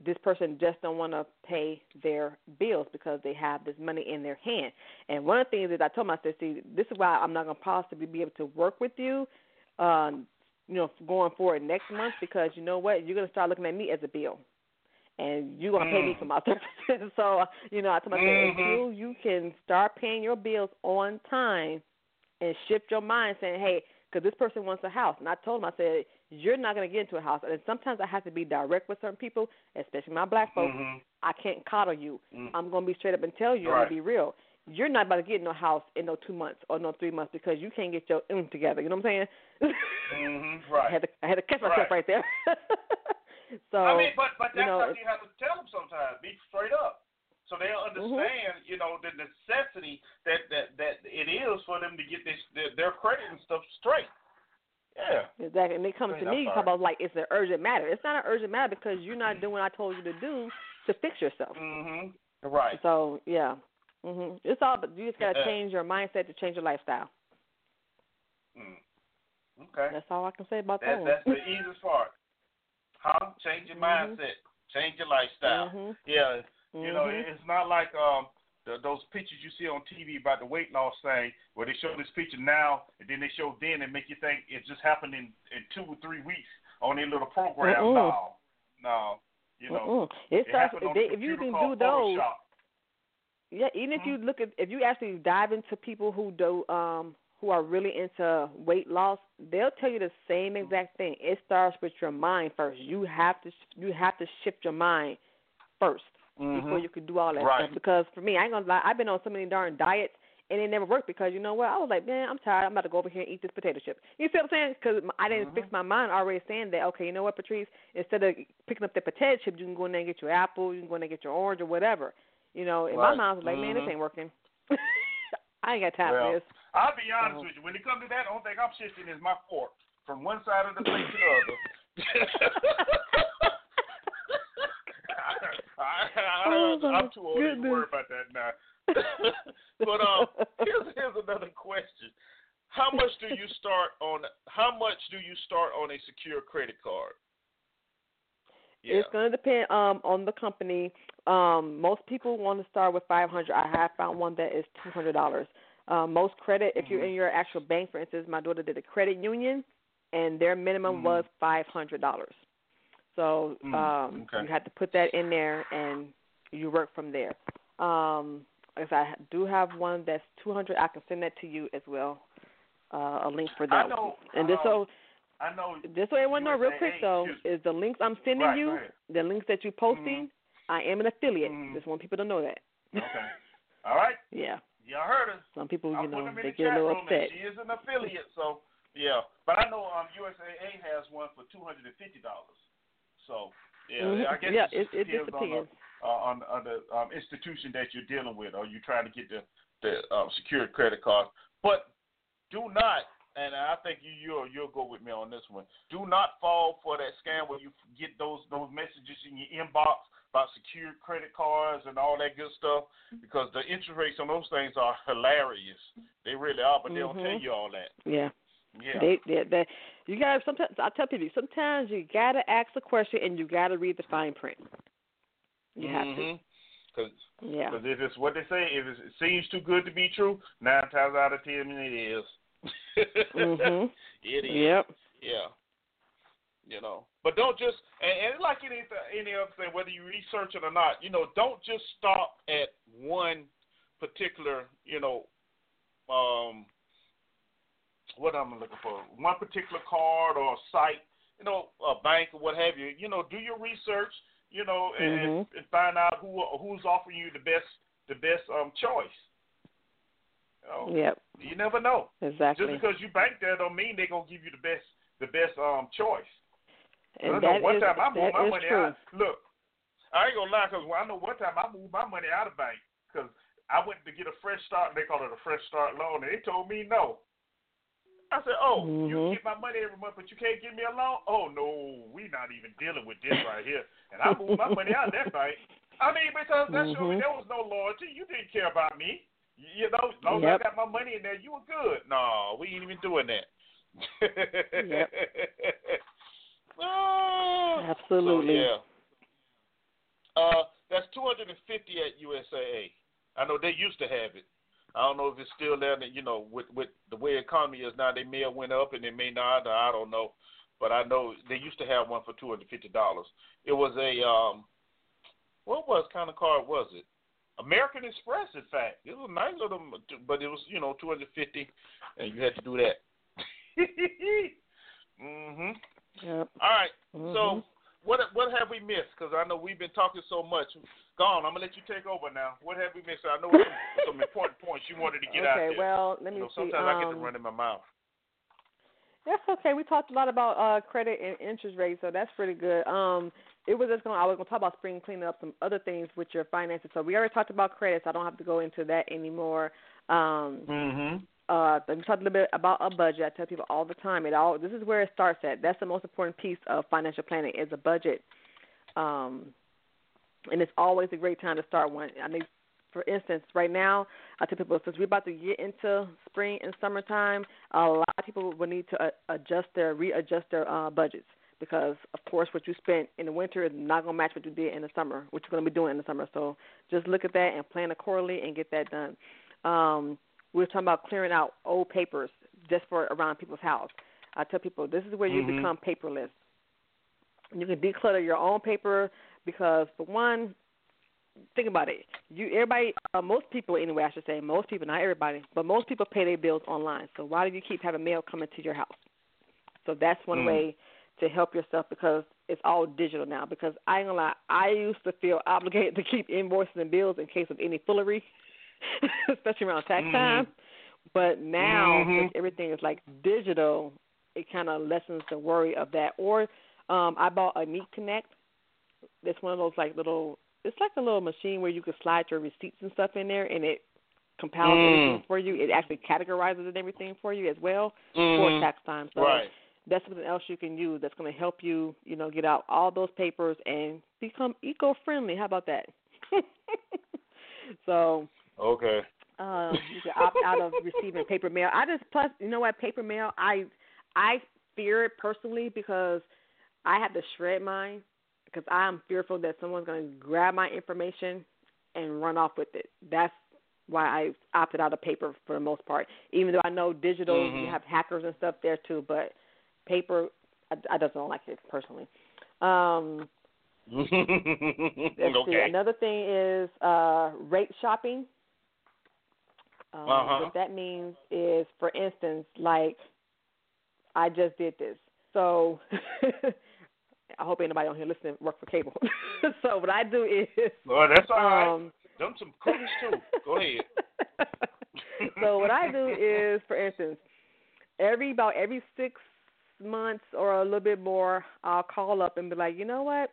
this person just don't want to pay their bills because they have this money in their hand? And one of the things that I told myself, see, this is why I'm not going to possibly be able to work with you, um, you know, going forward next month because you know what, you're going to start looking at me as a bill and you're gonna pay me Mm. for my services. so, you know, I told myself Mhm. until you can start paying your bills on time and shift your mind, saying, "Hey, because this person wants a house," and I told him, I said, "You're not gonna get into a house." And sometimes I have to be direct with certain people, especially my black folks. Mhm. I can't coddle you. Mm. I'm gonna be straight up and tell you. I'm gonna be real. You're not about to get no house in no two months or no three months because you can't get your mm together. You know what I'm saying? Mhm. I Right. had to I had to catch myself Right. right, there. so I mean, but but you that's know, something you have to tell them sometimes. Be straight up, so they'll understand. You know the necessity that that that it is for them to get this their, their credit and stuff straight. Yeah. Exactly. And they come Go to me talk about like it's an urgent matter. It's not an urgent matter because you're not doing what I told you to do to fix yourself. Mhm. Right. So yeah. Mhm. It's all but you just gotta Yeah. change your mindset to change your lifestyle. Mm. Okay. That's all I can say about That's that that's the easiest part. Huh? Change your Mhm. mindset. Change your lifestyle. Mhm. Yeah. You know, Mhm. it's not like um the, those pictures you see on TV about the weight loss thing, where they show this picture now and then they show then and make you think it just happened in in two or three weeks on their little program. Mm-mm. No, no, you know, Mm-mm. It it starts happened they, if you can do those Photoshop. Yeah, even if Mhm. you look at if you actually dive into people who do um who are really into weight loss, they'll tell you the same exact thing. It starts with your mind first. You have to you have to shift your mind 1st before Mhm. you can do all that Right. stuff. Because for me, I ain't gonna lie, I've been on so many darn diets and it never worked because you know what? I was like, man, I'm tired. I'm about to go over here and eat this potato chip. You see what I'm saying? Because I didn't Mhm. fix my mind already saying that. Okay, you know what, Patrice? Instead of picking up the potato chip, you can go in there and get your apple. You can go in there and get your orange or whatever. You know, and my Right. mind was like, man, this Mhm. ain't working. I ain't got time Well, for this. I'll be honest So- with you. When it comes to that, the only thing I'm shifting is my fork from one side of the plate to the other. I, I, Oh, my I'm too old to worry about that now. but um, here's here's another question: How much do you start on? How much do you start on a secure credit card? Yeah. It's going to depend um, on the company. Um, most people want to start with five hundred. I have found one that is two hundred dollars. Um, most credit, if you're Mhm. in your actual bank, for instance, my daughter did a credit union, and their minimum Mhm. was five hundred dollars. So Mm, um, okay. you have to put that in there, and you work from there. Um, if I do have one that's two hundred, I can send that to you as well. Uh, a link for that. I know. And um, so I know. just so everyone know real quick though, is the links I'm sending Right, you, ahead. the links that you're posting, I am an affiliate. Mhm. Just want people to know that. Okay. All right. yeah. Y'all heard us. Some people, you I'm know, putting them in they the get a little upset. she is an affiliate, so yeah. But I know um USAA has one for two hundred and fifty dollars. So yeah, Mhm. I guess yeah, it, it, it depends just on the, uh, on, the- on the um, institution that you're dealing with, or you're trying to get the the um, secured credit card. But do not, and I think you you'll you'll go with me on this one. Do not fall for that scam where you get those those messages in your inbox about secured credit cards and all that good stuff because the interest rates on those things are hilarious. They really are, but they don't tell Mhm. you all that. Yeah. Yeah. They, they, they, you gotta sometimes. I tell people sometimes you gotta ask the question and you gotta read the fine print. You have to. Because Yeah. Because if it's what they say, if it seems too good to be true, nine times out of ten it is. Mhm. It is. Yep. Yeah. You know, but don't just and, and like any any other thing, whether you research it or not, you know, don't just stop at one particular, you know, um, what I'm looking for, one particular card or site, you know, a bank or what have you. You know, do your research, you know, and, Mhm. and find out who who's offering you the best the best um choice. You know, Yep. you never know. Exactly. Just because you bank there don't mean they're gonna give you the best the best um choice. and I know one is- time I moved my money true. out. Look, I ain't gonna lie, cause I know one time I moved my money out of bank because I went to get a fresh start. And they call it a fresh start loan, and they told me no. I said, "Oh, you Mhm. get my money every month, but you can't give me a loan? Oh no, we not even dealing with this right here." And I moved my money out of that bank. I mean, because that showed me Mhm. there was no loyalty. You didn't care about me. You know, as long Yep. as I got my money in there, you were good. No, we ain't even doing that. Yep. Ah, Absolutely. So, yeah. Uh, that's 250 at USAA. I know they used to have it. I don't know if it's still there. You know, with with the way economy is now, they may have went up and they may not. I don't know, but I know they used to have one for two hundred fifty dollars. It was a um, what was kind of card was it? American Express, in fact. It was a nice little, but it was you know two hundred fifty, and you had to do that. mhm. Yep. All right. Mhm. So what what have we missed? Because I know we've been talking so much. Gone. I'm gonna let you take over now. What have we missed? I know some, some important points you wanted to get out there. okay. Well, let me you know, see. sometimes I get to um, run in my mouth. That's okay. We talked a lot about uh credit and interest rates, so that's pretty good. Um it was just going I was gonna talk about spring cleaning up some other things with your finances. So we already talked about credit, so I don't have to go into that anymore. Um Mm-hmm. uh we talked a little bit about a budget. I tell people all the time. It all this is where it starts at. That's the most important piece of financial planning is a budget. Um and it's always a great time to start one. I mean for instance, right now, I tell people since we're about to get into spring and summertime, a lot of people will need to uh, adjust their readjust their uh, budgets because, of course, what you spent in the winter is not going to match what you did in the summer, what you're going to be doing in the summer. So just look at that and plan accordingly and get that done. Um, we we're talking about clearing out old papers just for around people's house. I tell people this is where you Mhm. become paperless. You can declutter your own paper because, for one, think about it. You everybody, uh, most people anyway. I should say most people, not everybody, but most people pay their bills online. So why do you keep having mail coming to your house? So that's one Mm. way to help yourself because it's all digital now. Because I ain't gonna lie, I used to feel obligated to keep invoices and bills in case of any foolery, especially around tax Mhm. time. But now, Mhm. since everything is like digital, it kind of lessens the worry of that. Or um I bought a Neat Connect. It's one of those like little. It's like a little machine where you can slide your receipts and stuff in there, and it compiles Mm. everything for you. It actually categorizes and everything for you as well for Mhm. tax time. So Right. That's something else you can use that's going to help you, you know, get out all those papers and become eco-friendly. How about that? so Okay. um, you can opt out of receiving paper mail. I just plus, you know what, paper mail. I I fear it personally because I have to shred mine because I'm fearful that someone's going to grab my information and run off with it. That's why I opted out of paper for the most part. Even though I know digital, Mhm. you have hackers and stuff there too, but paper, I, I just don't like it personally. Um, let's see. Another thing is uh, rate shopping. Um, Uh-huh. What that means is, for instance, like I just did this. So I hope anybody on here listening work for cable. so what I do is, Well, that's all right. um, Done some cooks too. Go ahead. so what I do is, for instance, every about every six months or a little bit more, I'll call up and be like, you know what,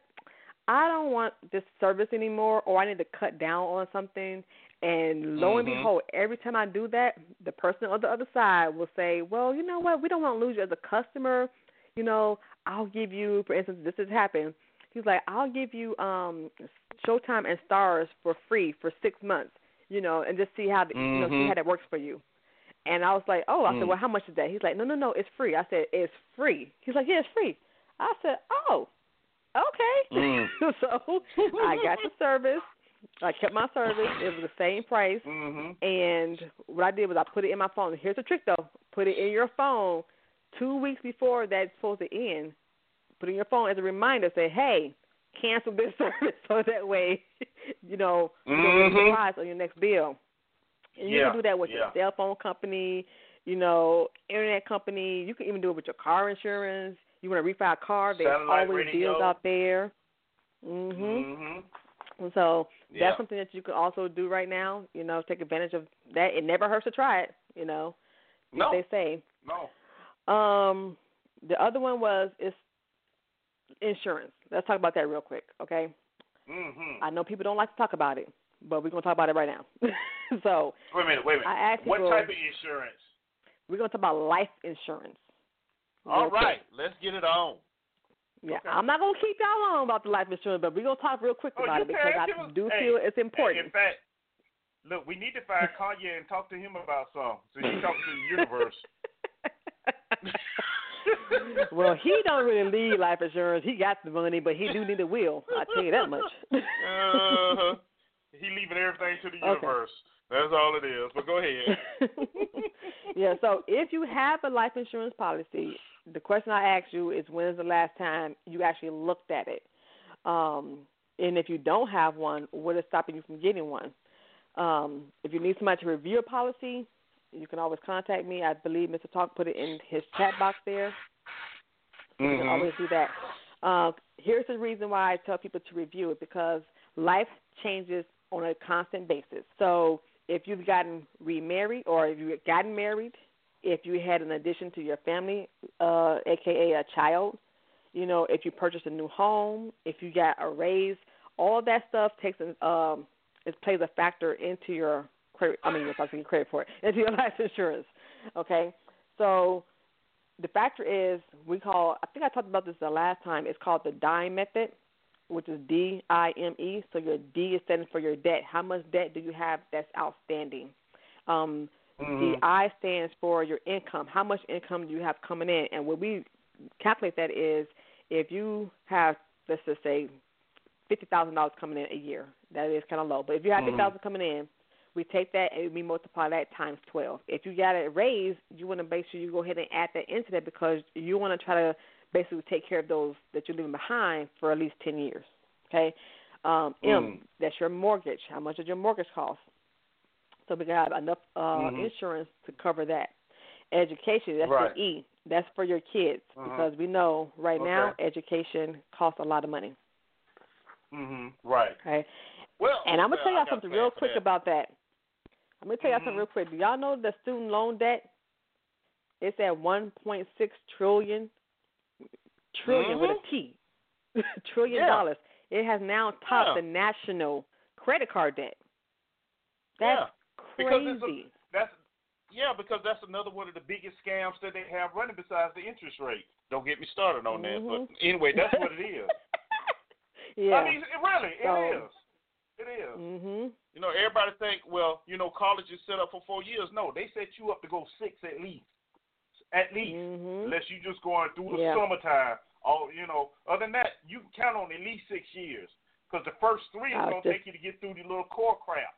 I don't want this service anymore, or I need to cut down on something. And lo and Mhm. behold, every time I do that, the person on the other side will say, well, you know what, we don't want to lose you as a customer. You know, I'll give you, for instance, this has happened. He's like, I'll give you um Showtime and Starz for free for six months, you know, and just see how the, you know see how that works for you. And I was like, oh, I Mm. said, well, how much is that? He's like, no, no, no, it's free. I said, it's free. He's like, yeah, it's free. I said, oh, okay. Mm. so I got the service. I kept my service. It was the same price. Mhm. And what I did was I put it in my phone. Here's the trick though: put it in your phone two weeks before that's supposed to end. Put it in your phone as a reminder. Say, hey, cancel this service, so that way, you know, you don't get surprised on your next bill. And you Yeah, can do that with yeah. your cell phone company, you know, internet company. You can even do it with your car insurance. You want to refi a car? There's Satellite always radio. deals out there. Mhm. Mhm. And so Yeah. that's something that you can also do right now. You know, take advantage of that. It never hurts to try it. You know, No. they say. No. Um, the other one was is insurance. Let's talk about that real quick, okay? Mhm. I know people don't like to talk about it, but we're gonna talk about it right now. so Wait a minute. Wait a minute. I asked what people- type of insurance? we're gonna talk about life insurance. All quick. right. Let's get it on. Yeah, Okay. I'm not gonna keep y'all on about the life insurance, but we're gonna talk real quick Oh, about it because. I do hey, feel it's Hey, important. in fact, look, we need to find Kanye and talk to him about something. So you talking to the universe. well, he don't really need life insurance. He got the money, but he do need a will. I tell you that much. uh, he leaving everything to the Okay. universe. That's all it is. But go ahead. yeah. So if you have a life insurance policy, the question I ask you is when is the last time you actually looked at it? Um, and if you don't have one, what is stopping you from getting one? Um, if you need somebody to review a policy, you can always contact me. I believe Mr. Talk put it in his chat box there. You can Mhm. always do that. Uh, here's the reason why I tell people to review it because life changes on a constant basis. So if you've gotten remarried or if you've gotten married, if you had an addition to your family, uh, aka a child, you know, if you purchased a new home, if you got a raise, all that stuff takes an um it plays a factor into your credit I mean I can credit for it, into your life insurance. Okay? So the factor is we call I think I talked about this the last time, it's called the DIME method, which is D I M E. So your D is standing for your debt. How much debt do you have that's outstanding? Um Mhm. the I stands for your income. How much income do you have coming in? And what we calculate that is if you have, let's just say, fifty thousand dollars coming in a year. That is kind of low, but if you have Mhm. fifty thousand coming in, we take that and we multiply that times twelve. If you got a raise, you want to make sure you go ahead and add that into that because you want to try to basically take care of those that you're leaving behind for at least ten years. Okay. Um, M, Mm. that's your mortgage. How much does your mortgage cost? So we got enough uh, Mhm. insurance to cover that. Education, that's Right. the E. That's for your kids Uh-huh. because we know right now education costs a lot of money. Mhm. Right. Okay. Well, And I'm gonna well, tell y'all something real quick that. about that. I'm gonna tell y'all Mhm. something real quick. Do y'all know the student loan debt? It's at 1.6 trillion, trillion with a T, trillion Yeah. dollars. It has now topped Yeah. the national credit card debt. That's yeah. Because it's a- crazy. That's yeah, because that's another one of the biggest scams that they have running besides the interest rate. Don't get me started on that. But Mhm. anyway, that's what it is. yeah. I mean, it really, it So- is. It is. mhm. You know, everybody think, well, you know, college is set up for four years. No, they set you up to go six at least. At least. Mhm. Unless you're just going through the Yeah. summertime. All you know, other than that, you can count on at least six years. Because the first three is was gonna just- take you to get through the little core crap.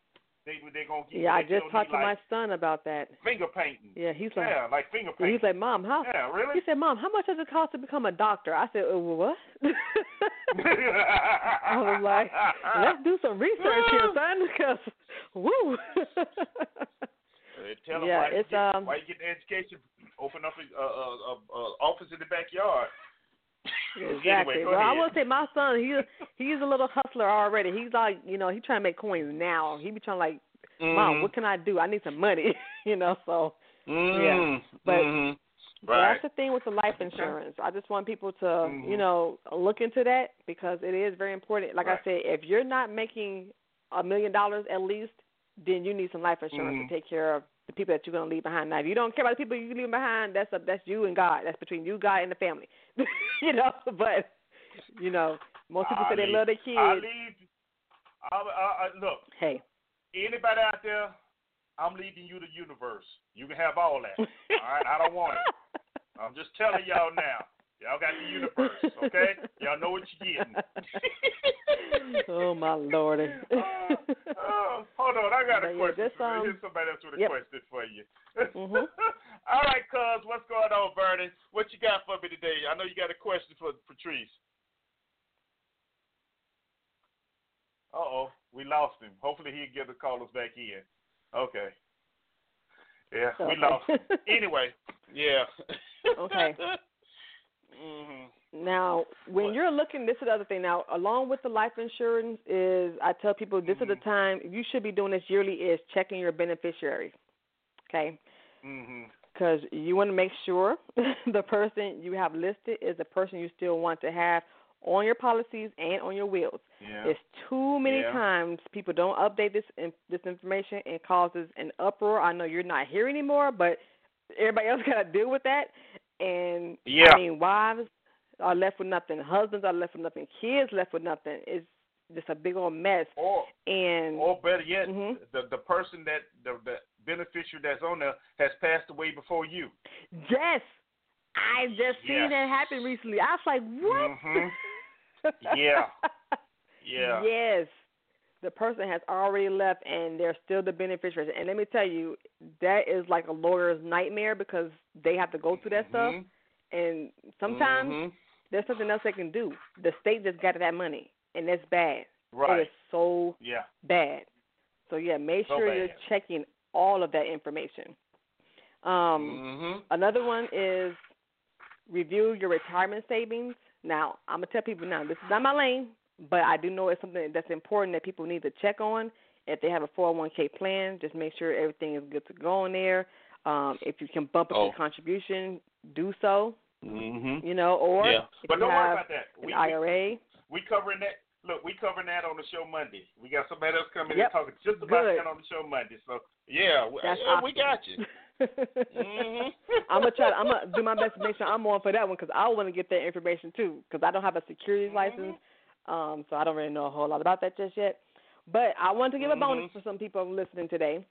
They they're gonna you. Yeah, I just talked to like, my son about that. finger painting. Yeah, he's like, Yeah, like finger painting. he's like, Mom, how? yeah, really? He said, Mom, how much does it cost to become a doctor? I said, uh, what? I was like, let's do some research here, son, because woo. Tell 'em Yeah, why, you it's, get, um, why you get the education. Open up a, a, a, a office in the backyard. Exactly. Anyway, well, I will say my son, he he's a little hustler already. He's like, you know, he's trying to make coins now. He be trying like, Mom, Mhm. what can I do? I need some money, you know. So Mhm. but- Mhm. right. that's the thing with the life insurance. I just want people to, Mhm. you know, look into that because it is very important. Like Right. I said, if you're not making a million dollars at least, then you need some life insurance Mhm. to take care of the people that you're gonna leave behind. Now, if you don't care about the people you leave behind, that's up that's you and God. That's between you, God, and the family. you know, but you know, most people I say they love their kids. I leave. I, I, I, look, Hey. anybody out there, I'm leaving you the universe. You can have all that. all right, I don't want it. I'm just telling y'all now. Y'all got the universe, okay? Y'all know what you're getting. oh my lordy. oh, hold on, I got a But yeah, question. you. um, Here's somebody else with a yep. question for you. Mhm. All right, cuz, what's going on, Bernie? What you got for me today? I know you got a question for Patrice. Uh oh, we lost him. Hopefully he'll get the callers back in. Okay. Yeah, we lost him. Anyway, yeah. Okay. Hmm Now, when What? you're looking, this is the other thing. Now, along with the life insurance, is I tell people this is the Mhm. time you should be doing this yearly is checking your beneficiaries. Okay, hmm because you want to make sure the person you have listed is the person you still want to have on your policies and on your wills. Yeah. It's too many Yeah. times people don't update this in, this information and causes an uproar. I know you're not here anymore, but everybody else got to deal with that. And Yeah. I mean, wives are left with nothing, husbands are left with nothing, kids left with nothing. It's just a big old mess. Or And or better yet, Mhm. the the person that the the beneficiary that's on there has passed away before you. yes, I just seen that happen recently. I was like, what? Mhm. Yeah. Yeah. Yes. The person has already left and they're still the beneficiaries. And let me tell you, that is like a lawyer's nightmare because they have to go through that stuff. Mhm. And sometimes Mhm. there's something else they can do. The state just got that money, and that's bad. Right. It is so Yeah. bad. So yeah, make So sure you're checking all of that information. Um, Mhm. Another one is review your retirement savings. Now, I'm gonna tell people now this is not my lane, but I do know it's something that's important that people need to check on. If they have a 401k plan, just make sure everything is good to go in there. Um, if you can bump up Oh. your contribution, do so. Mhm. You know, or Yeah. if But you don't worry have about that. We, we IRA. we covering that. Look, we covering that on the show Monday. We got somebody else coming Yep. and talking just about Good. that on the show Monday. So yeah, we, That's yeah, we got you. Mhm. I'm gonna try. I'm gonna do my best to make sure I'm on for that one because I want to get that information too. Because I don't have a securities Mhm. license, um, so I don't really know a whole lot about that just yet. But I want to give a bonus Mhm. for some people listening today.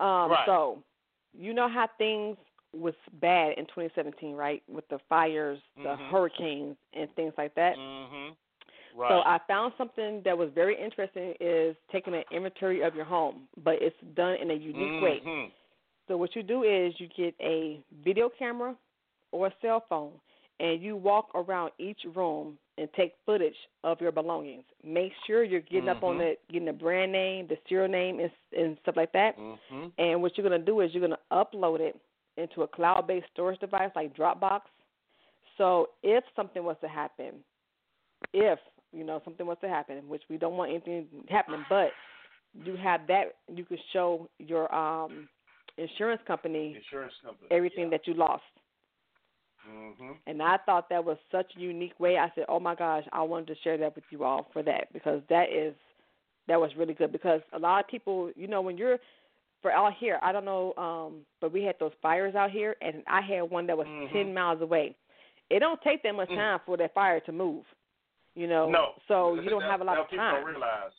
Um, Right. So, you know how things was bad in 2017, right? With the fires, the Mhm. hurricanes, and things like that. Mhm. Right. So I found something that was very interesting is taking an inventory of your home, but it's done in a unique way. Mhm. So what you do is you get a video camera or a cell phone and you walk around each room and take footage of your belongings. Make sure you're getting up on Mhm. the getting the brand name, the serial name and, and stuff like that. Mhm. And what you're going to do is you're going to upload it into a cloud-based storage device like Dropbox. So if something was to happen, if you know something was to happen, which we don't want anything happening, but you have that, you can show your um insurance company Insurance company. everything that you lost. Mhm. And I thought that was such a unique way. I said, "Oh my gosh, I wanted to share that with you all for that because that is that was really good because a lot of people, you know, when you're for out here, I don't know, um, but we had those fires out here, and I had one that was Mhm. ten miles away. It don't take that much Mm. time for that fire to move, you know. No. So you don't That- have a lot of people time Don't realize.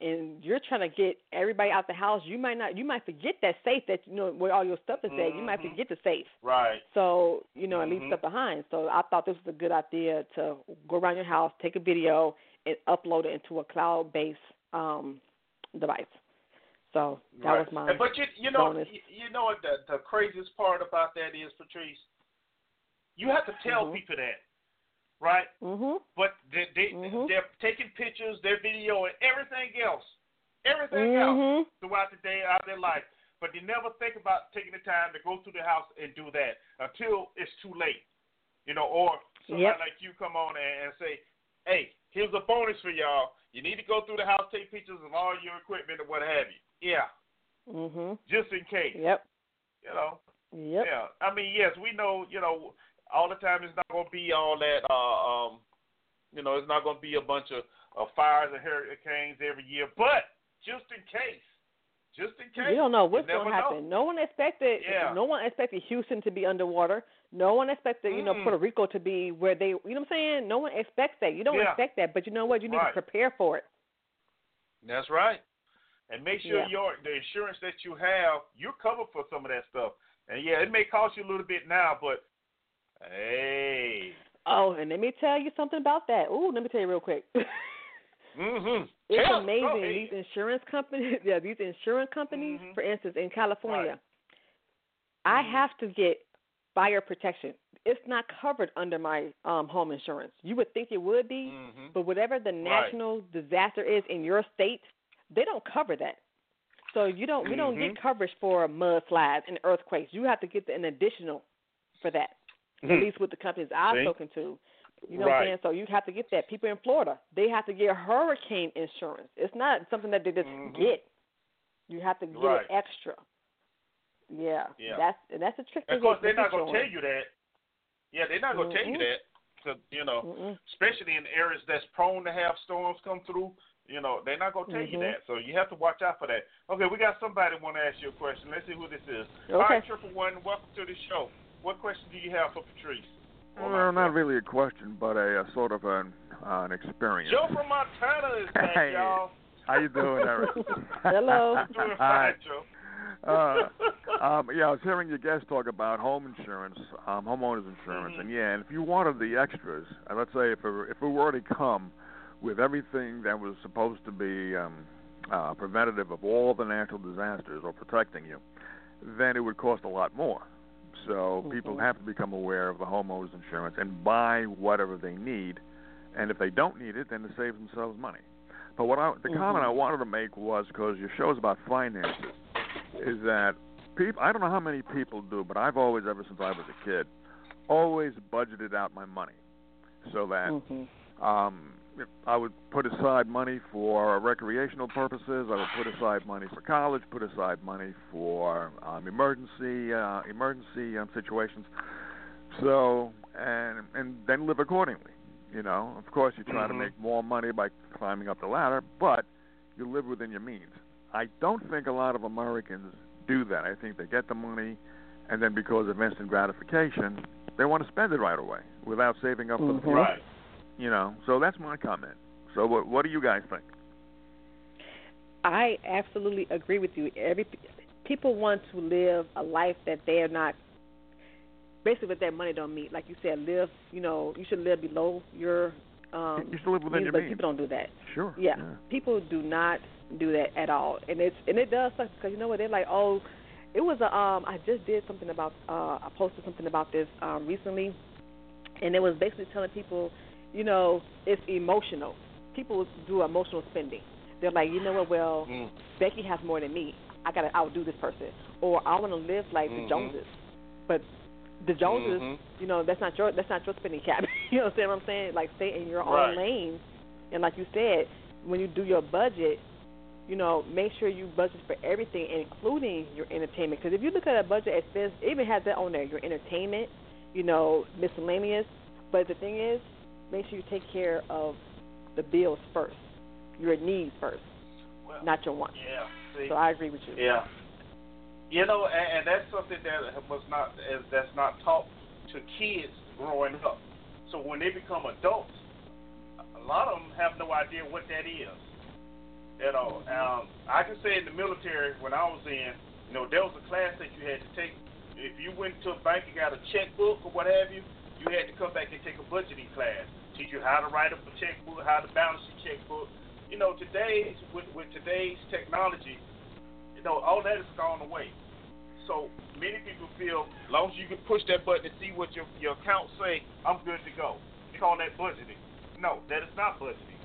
And you're trying to get everybody out the house, you might not, you might forget that safe that you know where all your stuff is at. You might Mhm. forget the safe, Right. so you know, and leave stuff behind. So I thought this was a good idea to go around your house, take a video, and upload it into a cloud-based um, device. So that right. was my. But you you know bonus. you, know what the the craziest part about that is, Patrice. You have to tell Mhm. people that, right? Mhm. But they, they Mhm. they're taking pictures, they're videoing everything else, everything else Mhm. throughout the day out of their life. But they never think about taking the time to go through the house and do that until it's too late. You know, or somebody Yep. like you come on and, and say, Hey, here's a bonus for y'all. You need to go through the house, take pictures of all your equipment and what have you. Yeah. Mhm. Just in case. Yep. You know. Yep. Yeah. I mean, yes, we know, you know, all the time it's not gonna be all that uh um you know, it's not gonna be a bunch of, of fires and hurricanes every year, but just in case. Just in case. We don't know what's going to happen. No one expected. Yeah. No one expected Houston to be underwater. No one expected, you know, Puerto Rico to be where they. You know what I'm saying? No one expects that. You don't Yeah. expect that, but you know what? You need Right. to prepare for it. That's right. And make sure Yeah. your the insurance that you have, you're covered for some of that stuff. And yeah, it may cost you a little bit now, but hey, Oh, and let me tell you something about that. Ooh, let me tell you real quick. mm-hmm. It's amazing. These insurance companies, yeah, these insurance companies, Mhm. for instance, in California, Right. I Mhm. have to get fire protection. It's not covered under my um home insurance. You would think it would be, Mhm. but whatever the national disaster is in your state, they don't cover that. So you don't we don't Mhm. get coverage for mudslides and earthquakes. You have to get the, an additional for that. At least with the companies I've See? spoken to. You know what I'm saying? So you have to get that. People in Florida, they have to get hurricane insurance. It's not something that they just Mhm. get. You have to get Right. it extra. Yeah. Yeah. That's and that's a trick. Of course, they're not going to tell you that. Yeah, they're not going to tell you that. Cause you know, Mm-mm. especially in areas that's prone to have storms come through, you know, they're not going to tell you Mhm. that. So you have to watch out for that. Okay, we got somebody want to ask you a question. Let's see who this is. All Okay. right, Triple One, welcome to the show. What question do you have for Patrice? Or Well, not myself? really a question, but a, a sort of an, uh, an experience. Joe from Montana is back, Hey. y'all. How you doing, Eric? Hello. Doing Hi. fine, Joe. Uh, um, yeah, I was hearing your guest talk about home insurance, um, homeowners insurance, Mhm. and yeah, and if you wanted the extras, uh, let's say if it, if it were to come with everything that was supposed to be um, uh, preventative of all the natural disasters or protecting you, then it would cost a lot more. So people Mhm. have to become aware of the homeowners insurance and buy whatever they need, and if they don't need it, then it saves themselves money. But what I, the comment I wanted to make was because your show is about finances, is that people I don't know how many people do, but I've always ever since I was a kid, always budgeted out my money so that Mhm. um I would put aside money for recreational purposes. I would put aside money for college. Put aside money for um, emergency uh, emergency um, situations. So and and then live accordingly. You know, of course, you try to Mhm. make more money by climbing up the ladder, but you live within your means. I don't think a lot of Americans do that. I think they get the money, and then because of instant gratification, they want to spend it right away without saving up for the Mhm. future Right. You know. So that's my comment. So what what do you guys think? I absolutely agree with you. Every people want to live a life that they are not basically what their money don't meet. Like you said, live. You know, you should live below your. Um, you should live within means, your but means. people don't do that. Sure. Yeah, people do not do that at all, and it's and it does suck because you know what they're like. Oh, it was a um. I just did something about. Uh, I posted something about this um recently, and it was basically telling people, you know, it's emotional. People do emotional spending. They're like, you know what? Well, Mm. Becky has more than me. I gotta outdo this person, or I want to live like Mhm. the Joneses. But the Joneses, Mhm. you know, that's not your that's not your spending cap. you know what I'm saying? Like stay in your Right. own lane, and like you said, when you do your budget, you know, make sure you budget for everything, including your entertainment. Because if you look at a budget expense, it even has that on there. Your entertainment, you know, miscellaneous. But the thing is, make sure you take care of the bills first, your needs first, Well, not your wants. yeah. See. So I agree with you. Yeah. You know, and, and that's something that was not that's not taught to kids growing up. So when they become adults, a lot of them have no idea what that is. You know, um, I can say in the military when I was in, you know, there was a class that you had to take. If you went to a bank and got a checkbook or what have you, you had to come back and take a budgeting class. Teach you how to write up a checkbook, how to balance your checkbook. You know, today with with today's technology, you know, all that has gone away. So many people feel, as long as you can push that button and see what your your account say, I'm good to go. They call that budgeting. No, that is not budgeting.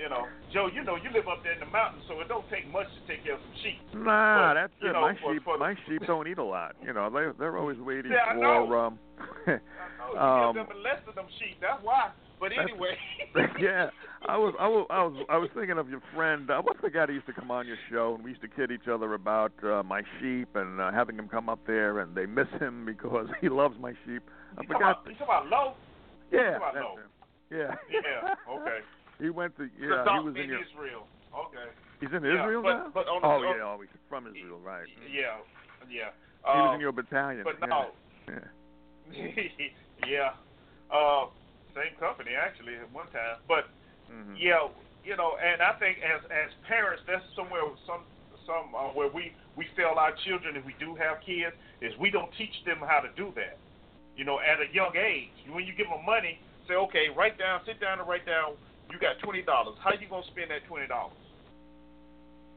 You know, Joe, you know, you live up there in the mountains, so it don't take much to take care of some sheep. Nah, But, that's you it. know, my for- sheep, for my sheep don't eat a lot. You know, they they're always waiting Yeah, I for know. um. I know you Um, give them less of them sheep. That's why. But anyway. yeah, I was, I was, I was, I was thinking of your friend. Uh, what's the guy that used to come on your show and we used to kid each other about uh, my sheep and uh, having him come up there and they miss him because he loves my sheep. I You talking forgot. about, you talking about low? yeah, about that's Lowe? him. yeah, Yeah. Okay. he went to yeah, he was in in your. Israel. Okay. He's in Yeah, Israel but, now. But on oh on- yeah, oh, he's from Israel, right? Yeah. Yeah. He was Um, in your battalion. But yeah. no. Yeah. yeah. Uh, same company actually at one time. But Mhm. yeah, you know, and I think as as parents, that's somewhere some some uh, where we we fail our children if we do have kids is we don't teach them how to do that. You know, at a young age, when you give them money, say, okay, write down, sit down and write down. You got twenty dollars. How you gonna spend that twenty dollars?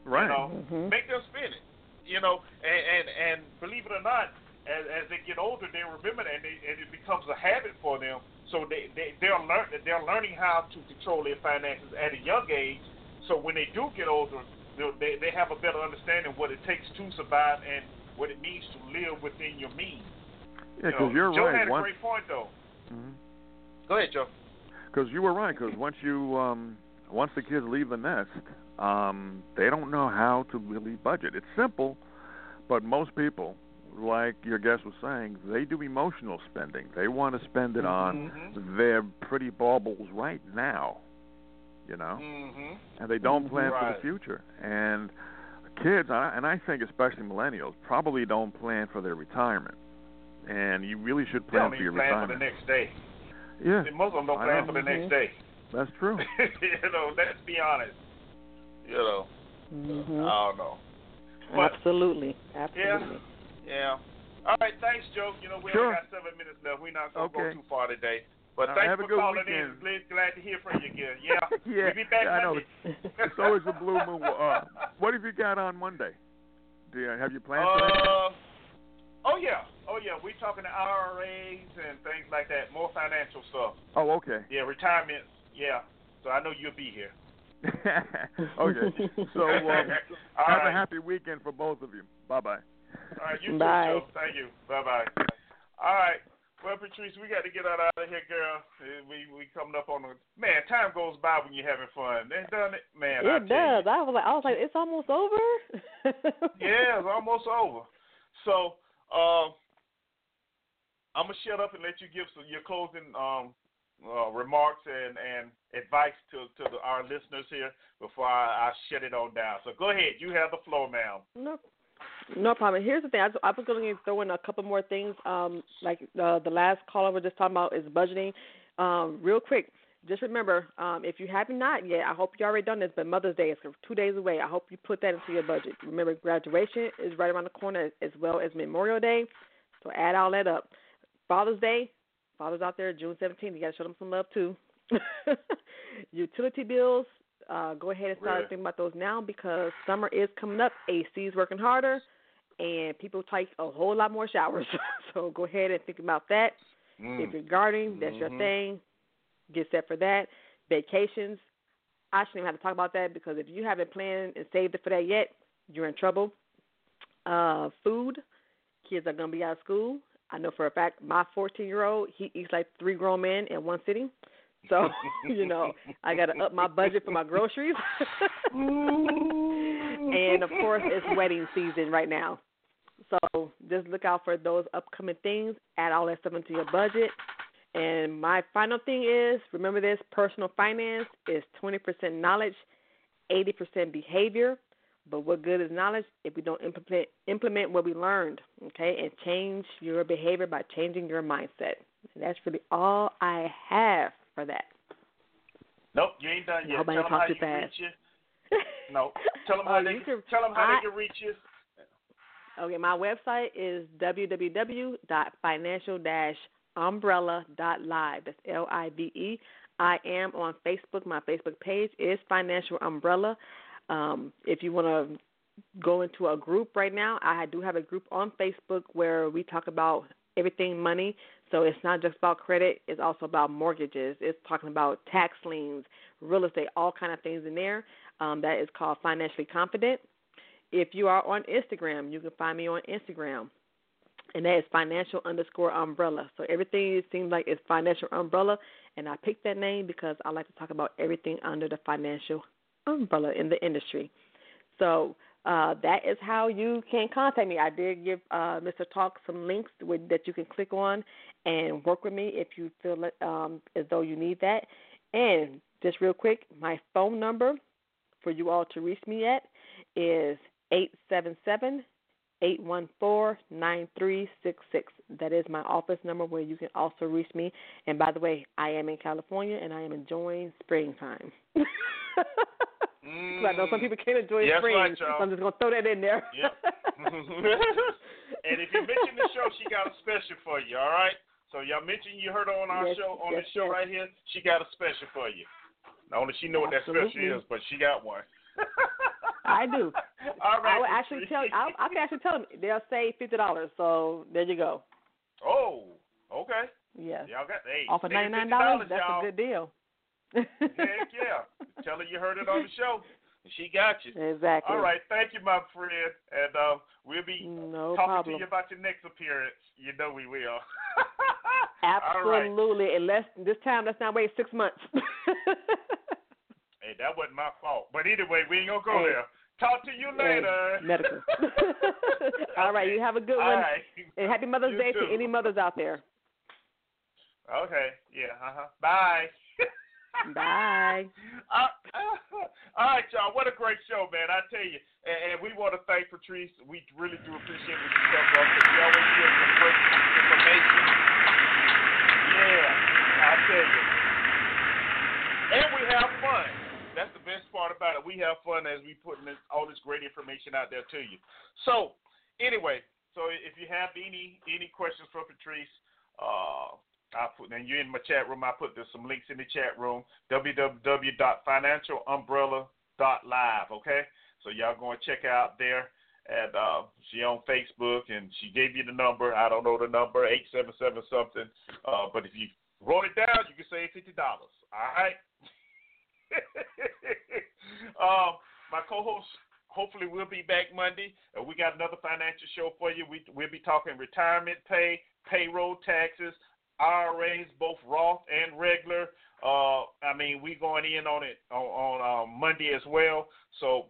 Right. You know, Mhm. make them spend it. You know, and and, and believe it or not, as, as they get older, they remember that, and, they, and it becomes a habit for them. So they they they're learn they're learning how to control their finances at a young age. So when they do get older, they'll- they they have a better understanding of what it takes to survive and what it means to live within your means. Yeah, You know, because you're Joe right. had a Once, great point though. mhm. Go ahead, Joe. Because you were right. Because once you um, once the kids leave the nest, um, they don't know how to really budget. It's simple, but most people, like your guest was saying, they do emotional spending. They want to spend it on Mhm. their pretty baubles right now, you know, Mhm. and they don't plan for the future. And kids, and I think especially millennials, probably don't plan for their retirement. And you really should They plan don't for your plan for retirement. the next day. yeah, Most of them don't I plan know. for the next Mhm. day. that's true. you know, let's be honest. You know, Mhm. I don't know. But Absolutely. Absolutely. yeah. All right, thanks, Joe. You know, we Sure. only got seven minutes left. We're not gonna Okay. go too far today. But All thanks for calling weekend. in. Glad- Glad to hear from you again. Yeah. yeah, We'll be back yeah, I know. It's always a blue moon. Uh, what have you got on Monday? Do you have you planned for? Uh, oh yeah, oh yeah. We're talking to IRAs and things like that. More financial stuff. Oh, okay. Yeah, retirement. Yeah. So I know you'll be here. okay. So um, have right. a happy weekend for both of you. Bye bye. All right, you Bye. too, Joe. Thank you. Bye bye. All right. Well, Patrice, we got to get out of here, girl. Uh, We we coming up on the man. Time goes by when you're having fun. They done it, man. I it you. does. I was like, I was like, it's almost over. Yeah, it's almost over. So, um, I'm gonna shut up and let you give some, your closing um, uh, remarks and, and advice to to the, our listeners here before I, I shut it on down. So go ahead. You have the floor, ma'am. No, no problem. Here's the thing. I, I was going to throw in a couple more things. Um, like uh, the last caller was just talking about is budgeting. Um, real quick, just remember, um, if you have not yet, I hope you already done this. But Mother's Day is two days away. I hope you put that into your budget. Remember, graduation is right around the corner, as well as Memorial Day. So add all that up. Father's Day, fathers out there, June 17th. You got to show them some love too. Utility bills, uh, go ahead and start Really? thinking about those now because summer is coming up. AC is working harder, and people take a whole lot more showers. so go ahead and think about that. If you're gardening, that's your Mhm. thing. Get set for that. Vacations, I shouldn't even have to talk about that because if you haven't planned and saved it for that yet, you're in trouble. Uh, food, kids are gonna be out of school. I know for a fact my 14 year old he eats like three grown men in one sitting. So you know I got to up my budget for my groceries. and of course it's wedding season right now. So just look out for those upcoming things. Add all that stuff into your budget. And my final thing is remember this personal finance is 20% knowledge, 80% behavior. But what good is knowledge if we don't implement implement what we learned, okay? And change your behavior by changing your mindset. And that's really all I have for that. Nope, you ain't done yet. Nobody tell them how too you fast. reach you. No, tell them how Oh, they can- tell them how I- they can reach you. Okay, my website is www.financial-umbrella.live. That's L-I-V-E. I am on Facebook. My Facebook page is Financial Umbrella. Um, if you want to go into a group right now, I do have a group on Facebook where we talk about everything money. So it's not just about credit; it's also about mortgages. It's talking about tax liens, real estate, all kind of things in there. Um, that is called Financially Confident. If you are on Instagram, you can find me on Instagram, and that is financial underscore umbrella. So everything seems like is financial umbrella, and I picked that name because I like to talk about everything under the financial umbrella in the industry. So uh, that is how you can contact me. I did give uh, Mr. Talk some links with, that you can click on and work with me if you feel it, um, as though you need that. And just real quick, my phone number for you all to reach me at is eight seven seven eight one four nine three six six. That is my office number where you can also reach me. And by the way, I am in California and I am enjoying springtime. Mm. I know some people can't enjoy Yes, spring, right, so. I'm just gonna throw that in there. Yep. and if you mention the show, she got a special for you. All right. So y'all mentioned you heard her on our Yes, show on yes, the show right here. She got a special for you. Not only she know what that special is, but she got one. I do. All right. I would actually tell. I, I can actually tell them they'll save fifty dollars. So there you go. Oh, okay. Yes. Y'all got hey, Off of ninety nine $50, dollars, that's y'all. a good deal. Heck yeah. Tell her you heard it on the show. She got you. Exactly. All right. Thank you, my friend. And um, we'll be No talking problem. to you about your next appearance. You know we will. All right. Absolutely. Unless this time, let's not wait six months. Hey, that wasn't my fault. But anyway, we ain't gonna go Hey. there. Talk to you Hey, later. medical. All right. You have a good All one. right. And happy Mother's You Day too. to any mothers out there. Okay. Yeah. Uh huh. Bye. Bye. Uh, all right, y'all. What a great show, man! I tell you, and, and we want to thank Patrice. We really do appreciate what does for us. She always gives some great information. Yeah, I tell you. And we have fun. That's the best part about it. We have fun as we putting this, all this great information out there to you. So, anyway, so if you have any any questions for Patrice, uh, I put and you're in my chat room. I put there's some links in the chat room. www.financialumbrella.live. Okay, so y'all go and check out there. And uh, she on Facebook, and she gave you the number. I don't know the number, eight seven seven something. Uh, but if you wrote it down, you can save fifty dollars. All right. um, my co-host hopefully we'll be back Monday. We got another financial show for you. We we'll be talking retirement pay, payroll taxes, IRAs, both Roth and regular. Uh, I mean, we going in on it on, on uh, Monday as well. So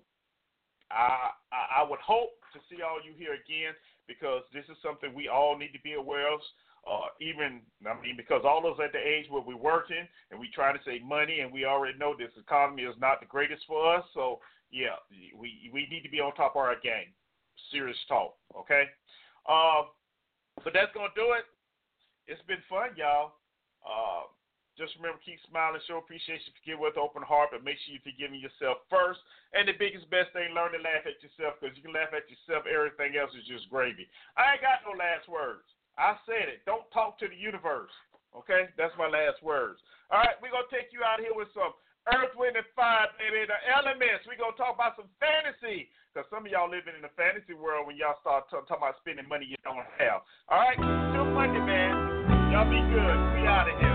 I, I would hope to see all you here again because this is something we all need to be aware of. Uh, even I mean, because all of us at the age where we're working and we trying to save money, and we already know this economy is not the greatest for us. So yeah, we we need to be on top of our game. Serious talk, okay? Uh, but that's gonna do it. It's been fun, y'all. Uh, just remember, keep smiling, show appreciation, forgive with open heart, but make sure you're forgiving yourself first. And the biggest, best thing, learn to laugh at yourself because you can laugh at yourself. Everything else is just gravy. I ain't got no last words. I said it. Don't talk to the universe. Okay? That's my last words. All right, we're going to take you out here with some Earth, Wind, and Fire, baby. The elements. We're going to talk about some fantasy because some of y'all living in the fantasy world when y'all start t- talking about spending money you don't have. All right? Till Monday, man. Y'all be good. We out of here.